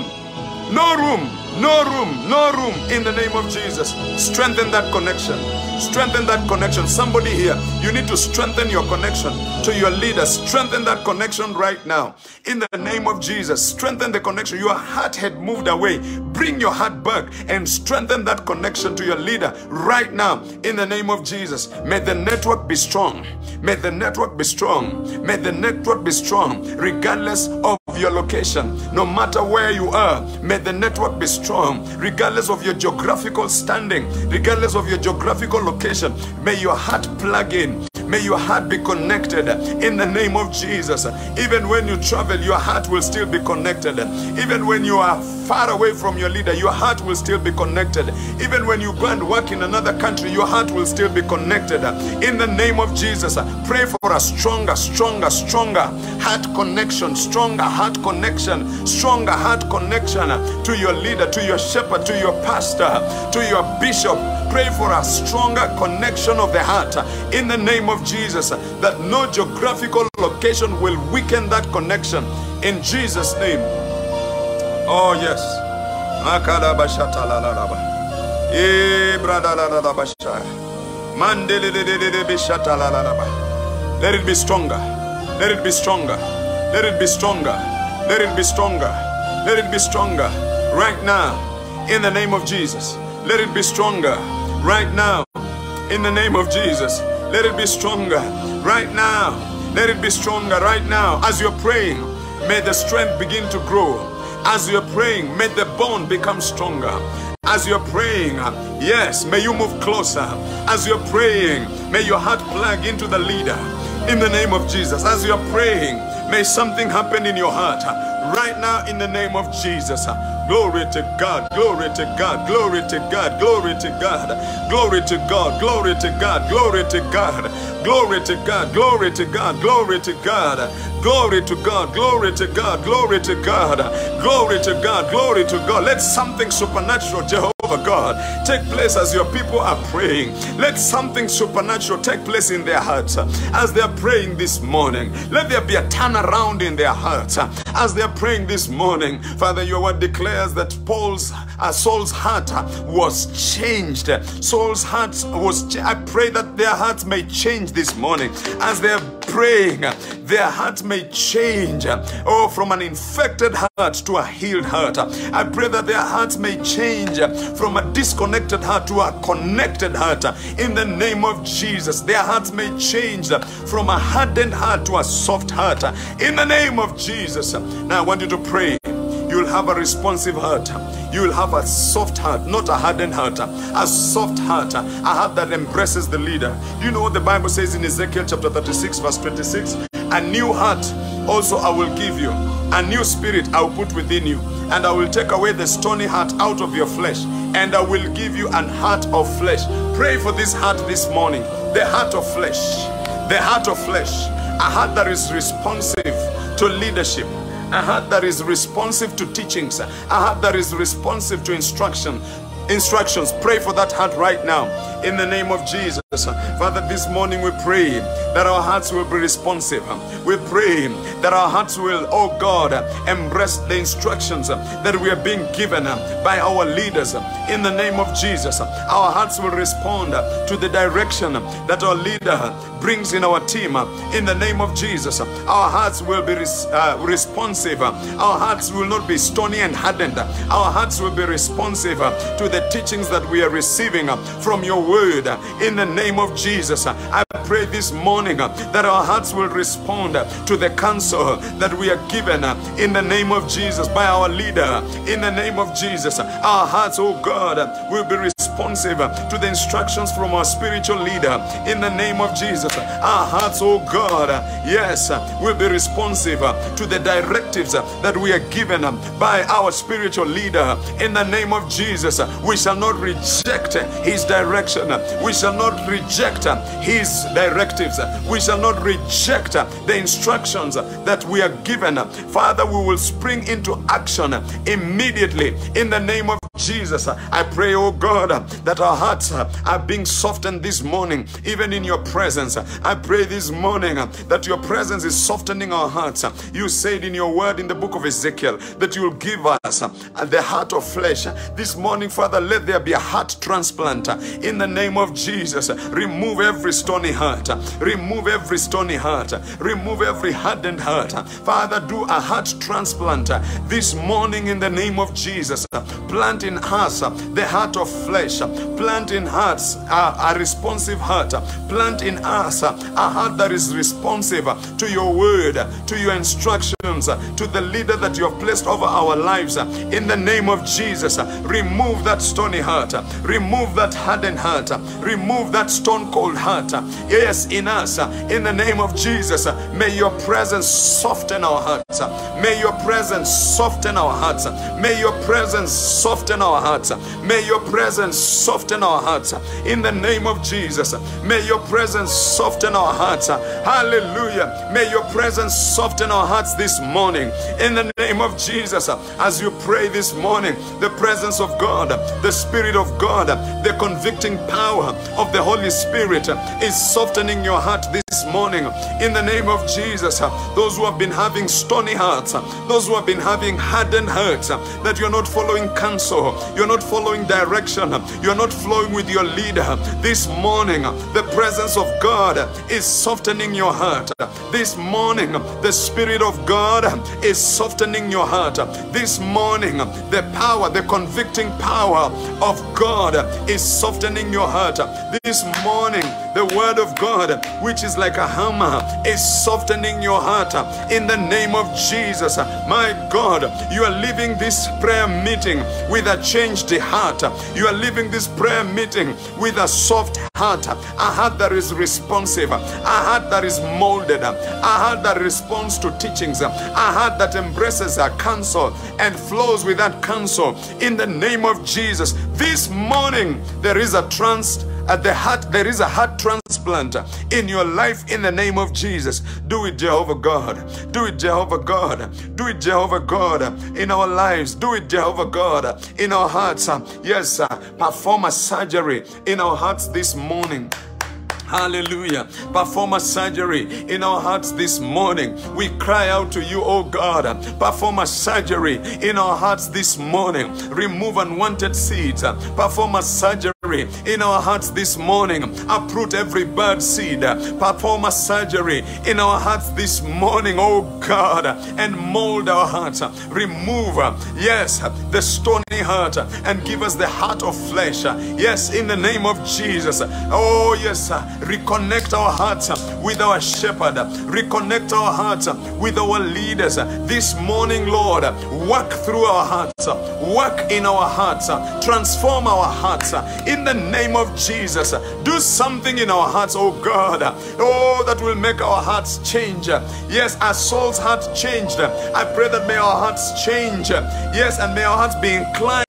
no room, no room, no room in the name of Jesus. Strengthen that connection. Strengthen that connection. Somebody here, you need to strengthen your connection to your leader. Strengthen that connection right now. In the name of Jesus, strengthen the connection. Your heart had moved away. Bring your heart back and strengthen that connection to your leader right now. In the name of Jesus, may the network be strong. May the network be strong. May the network be strong, regardless of your location. No matter where you are, may the network be strong strong, regardless of your geographical standing, regardless of your geographical location. May your heart plug in. May your heart be connected in the name of Jesus. Even when you travel, your heart will still be connected. Even when you are far away from your leader, your heart will still be connected. Even when you go and work in another country, your heart will still be connected. In the name of Jesus, pray for a stronger, stronger, stronger heart connection, stronger heart connection, stronger heart connection to your leader, to your shepherd, to your pastor, to your bishop. Pray for a stronger connection of the heart in the name of Jesus, that no geographical location will weaken that connection. In Jesus' name. Oh, yes. Let it be stronger. Let it be stronger. Let it be stronger. Let it be stronger. Let it be stronger. Right now, in the name of Jesus. Let it be stronger. Right now, in the name of Jesus. Let it be stronger. Right now. Let it be stronger right now. As you're praying, may the strength begin to grow. As you're praying, may the bond become stronger. As you're praying, yes, may you move closer. As you're praying, may your heart plug into the leader in the name of Jesus. As you're praying, may something happen in your heart right now in the name of Jesus. Glory to God, glory to God, glory to God, glory to God, glory to God, glory to God, glory to God, glory to God, glory to God, glory to God, glory to God, glory to God, glory to God, glory to God, glory to God. Let something supernatural, Jehovah. God, take place as your people are praying. Let something supernatural take place in their hearts as they are praying this morning. Let there be a turnaround in their hearts as they are praying this morning. Father, your word declares that Paul's uh, Saul's heart was changed. Saul's heart was. Ch- I pray that their hearts may change this morning as they are praying. Their heart may change. Oh, from an infected heart to a healed heart. I pray that their hearts may change from a disconnected heart to a connected heart. In the name of Jesus, their hearts may change from a hardened heart to a soft heart. In the name of Jesus. Now I want you to pray. You'll have a responsive heart. You will have a soft heart, not a hardened heart. A soft heart, a heart that embraces the leader. You know what the Bible says in Ezekiel chapter 36, verse 26? A new heart also I will give you, a new spirit I will put within you, and I will take away the stony heart out of your flesh, and I will give you an heart of flesh. Pray for this heart this morning, the heart of flesh, the heart of flesh, a heart that is responsive to leadership, a heart that is responsive to teachings, a heart that is responsive to instruction. Instructions. Pray for that heart right now in the name of Jesus. Father, this morning we pray that our hearts will be responsive. We pray that our hearts will, oh God, embrace the instructions that we are being given by our leaders in the name of Jesus. Our hearts will respond to the direction that our leader brings in our team in the name of Jesus. Our hearts will be res- uh, responsive. Our hearts will not be stony and hardened. Our hearts will be responsive to the teachings that we are receiving uh, from your word uh, in the name of Jesus. Uh, I pray this morning that our hearts will respond to the counsel that we are given in the name of Jesus by our leader. In the name of Jesus, our hearts, oh God, will be responsive to the instructions from our spiritual leader. In the name of Jesus, our hearts, oh God, yes, will be responsive to the directives that we are given um, by our spiritual leader. In the name of Jesus, we shall not reject his direction. We shall not reject his directives. We shall not reject the instructions that we are given. Father, we will spring into action immediately in the name of Jesus. I pray, oh God, that our hearts are being softened this morning, even in your presence. I pray this morning that your presence is softening our hearts. You said in your word in the book of Ezekiel that you will give us the heart of flesh. This morning, Father, let there be a heart transplant in the name of Jesus. Remove every stony heart. Remove every stony heart. Remove every hardened heart. Father, do a heart transplant this morning in the name of Jesus. Plant in us uh, the heart of flesh. Uh, plant in hearts a, a responsive heart. Uh, plant in us a heart that is responsive to your word, to your instructions, to the leader that you have placed over our lives. In the name of Jesus, remove that stony heart. Remove that hardened heart. Remove that stone cold heart. Yes, in us. In the name of Jesus, may your presence soften our hearts. May your presence soften our hearts. May your presence soften our hearts. May your presence soften our hearts. In the name of Jesus, may your presence soften our hearts. Hallelujah. May your presence soften our hearts this morning. In the name of Jesus, as you pray this morning, the presence of God, the Spirit of God, the convicting power of the Holy Spirit is softening your heart this morning. In the name of Jesus, those who have been having stony hearts, those who have been having hardened hearts, that you're not following counsel, you're not following direction, you're not flowing with your leader. This morning, the presence of God is softening your heart. This morning, the Spirit of God is softening your heart. This morning, the power, the convicting power of God is softening your heart. This morning, the Word of God, which is like a hammer, is softening your heart. In the name of Jesus, my God, you are leaving this prayer meeting with a changed heart. You are leaving this prayer meeting with a soft heart, a heart that is responsive, a heart that is molded, a heart that responds to teachings, a heart that embraces a counsel and flows with that counsel. In the name of Jesus, this morning there is a trans at the heart there is a heart transplant in your life in the name of jesus do it jehovah god do it jehovah god do it jehovah god in our lives do it jehovah god in our hearts yes sir. perform a surgery in our hearts this morning Hallelujah. Perform a surgery in our hearts this morning. We cry out to you, oh God. Perform a surgery in our hearts this morning. Remove unwanted seeds. Perform a surgery in our hearts this morning. Uproot every bad seed. Perform a surgery in our hearts this morning, oh God, and mold our hearts. Remove, yes, the stony heart and give us the heart of flesh. Yes, in the name of Jesus. Oh, yes, reconnect our hearts with our shepherd. Reconnect our hearts with our leaders. This morning, Lord, work through our hearts, work in our hearts, transform our hearts. In the name of Jesus, do something in our hearts, oh God. Oh, that will make our hearts change. Yes, our Saul's heart changed. I pray that may our hearts change. Yes, and may our hearts be inclined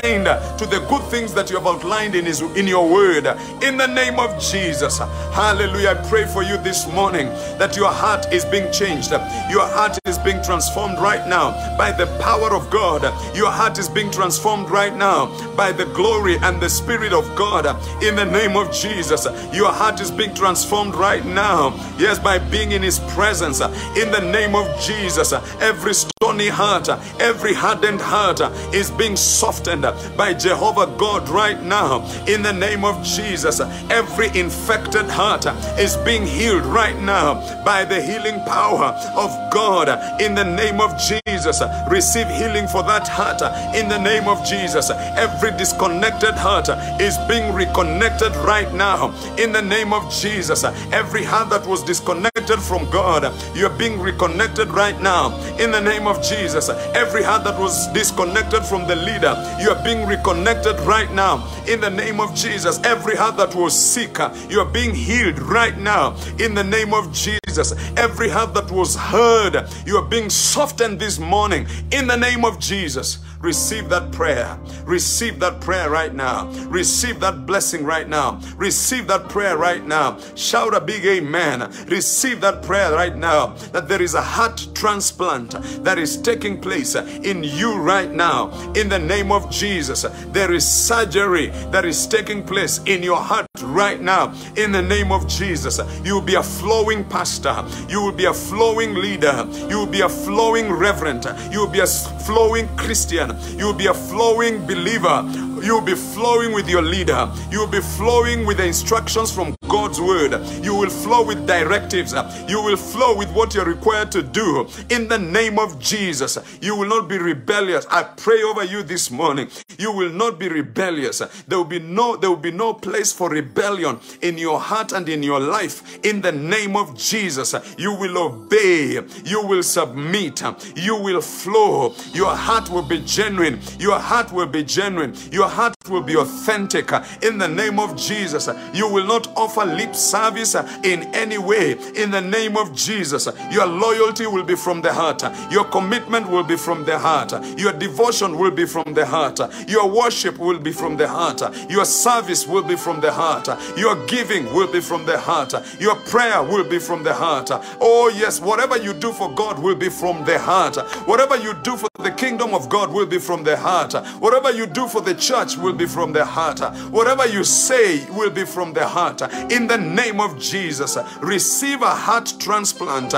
to the good things that you have outlined in, his, in your word. In the name of Jesus. Hallelujah. I pray for you this morning that your heart is being changed. Your heart is being transformed right now by the power of God. Your heart is being transformed right now by the glory and the Spirit of God. In the name of Jesus, your heart is being transformed right now. Yes, by being in His presence. In the name of Jesus, every stony heart, every hardened heart is being softened by Jehovah God right now. In the name of Jesus, every infected heart is being healed right now by the healing power of God. In the name of Jesus, receive healing for that heart. In the name of Jesus, every disconnected heart is being reconnected right now. In the name of Jesus, every heart that was disconnected from God, you're being reconnected right now. In the name of Jesus, every heart that was disconnected from the leader, you are being reconnected right now. In the name of Jesus, every heart that was sick, you are being healed right now. In the name of Jesus, every heart that was heard, you are being softened this morning. In the name of Jesus. Receive that prayer. Receive that prayer right now. Receive that blessing right now. Receive that prayer right now. Shout a big amen. Receive that prayer right now. That there is a heart transplant that is taking place in you right now. In the name of Jesus, there is surgery that is taking place in your heart right now. In the name of Jesus, you will be a flowing pastor. You will be a flowing leader. You will be a flowing reverend. You will be a flowing Christian. You will be a flowing believer. You will be flowing with your leader. You will be flowing with the instructions from God's word. You will flow with directives. You will flow with what you're required to do. In the name of Jesus, you will not be rebellious. I pray over you this morning. You will not be rebellious. There will be no there will be no place for rebellion in your heart and in your life. In the name of Jesus, you will obey. You will submit. You will flow. Your heart will be genuine. Your heart will be genuine. Your heart will be authentic. In the name of Jesus, you will not offer lip service in any way. In the name of Jesus, your loyalty will be from the heart. Your commitment will be from the heart. Your devotion will be from the heart. Your worship will be from the heart. Your service will be from the heart. Your giving will be from the heart. Your prayer will be from the heart. Oh, yes, whatever you do for God will be from the heart. Whatever you do for the kingdom of God will be from the heart. Whatever you do for the church will be from the heart. Whatever you say will be from the heart. In the name of Jesus, receive a heart transplant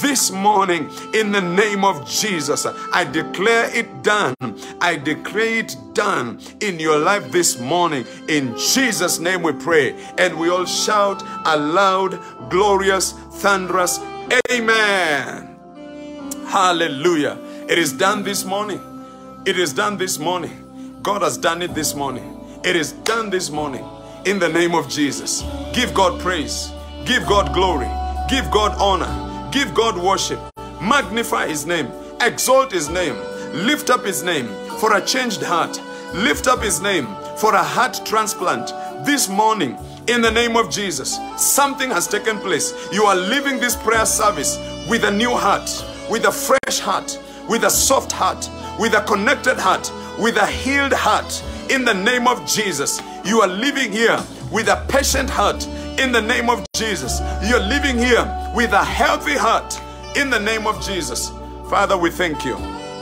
this morning. In the name of Jesus, I declare it done. I declare it done in your life this morning. In Jesus' name we pray. And we all shout a loud, glorious, thunderous Amen. Hallelujah. It is done this morning. It is done this morning. God has done it this morning. It is done this morning in the name of Jesus. Give God praise. Give God glory. Give God honor. Give God worship. Magnify His name. Exalt His name. Lift up His name for a changed heart. Lift up His name for a heart transplant this morning in the name of Jesus. Something has taken place. You are leaving this prayer service with a new heart, with a fresh heart, with a soft heart, with a connected heart, with a healed heart in the name of Jesus. You are living here with a patient heart in the name of Jesus. You're living here with a healthy heart in the name of Jesus. Father, we thank you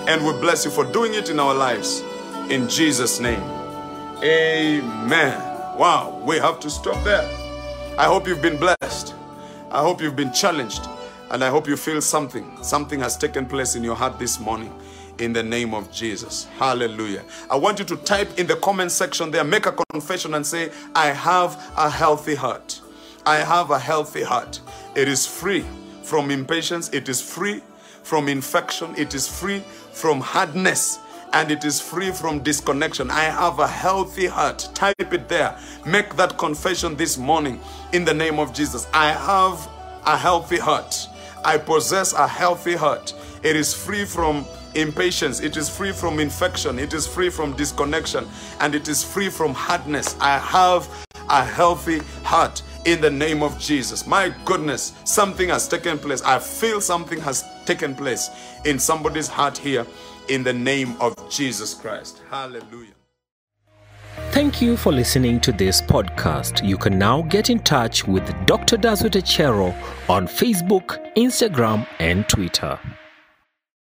and we bless you for doing it in our lives. In Jesus' name. Amen. Wow, we have to stop there. I hope you've been blessed. I hope you've been challenged. And I hope you feel something. Something has taken place in your heart this morning in the name of Jesus. Hallelujah. I want you to type in the comment section there, make a confession and say, I have a healthy heart. I have a healthy heart. It is free from impatience, it is free from infection, it is free from hardness. And it is free from disconnection. I have a healthy heart. Type it there. Make that confession this morning in the name of Jesus. I have a healthy heart. I possess a healthy heart. It is free from impatience, it is free from infection, it is free from disconnection, and it is free from hardness. I have a healthy heart in the name of Jesus. My goodness, something has taken place. I feel something has taken place in somebody's heart here in the name of Jesus Christ. Hallelujah. Thank you for listening to this podcast. You can now get in touch with Dr. Dazut Echero on Facebook, Instagram, and Twitter.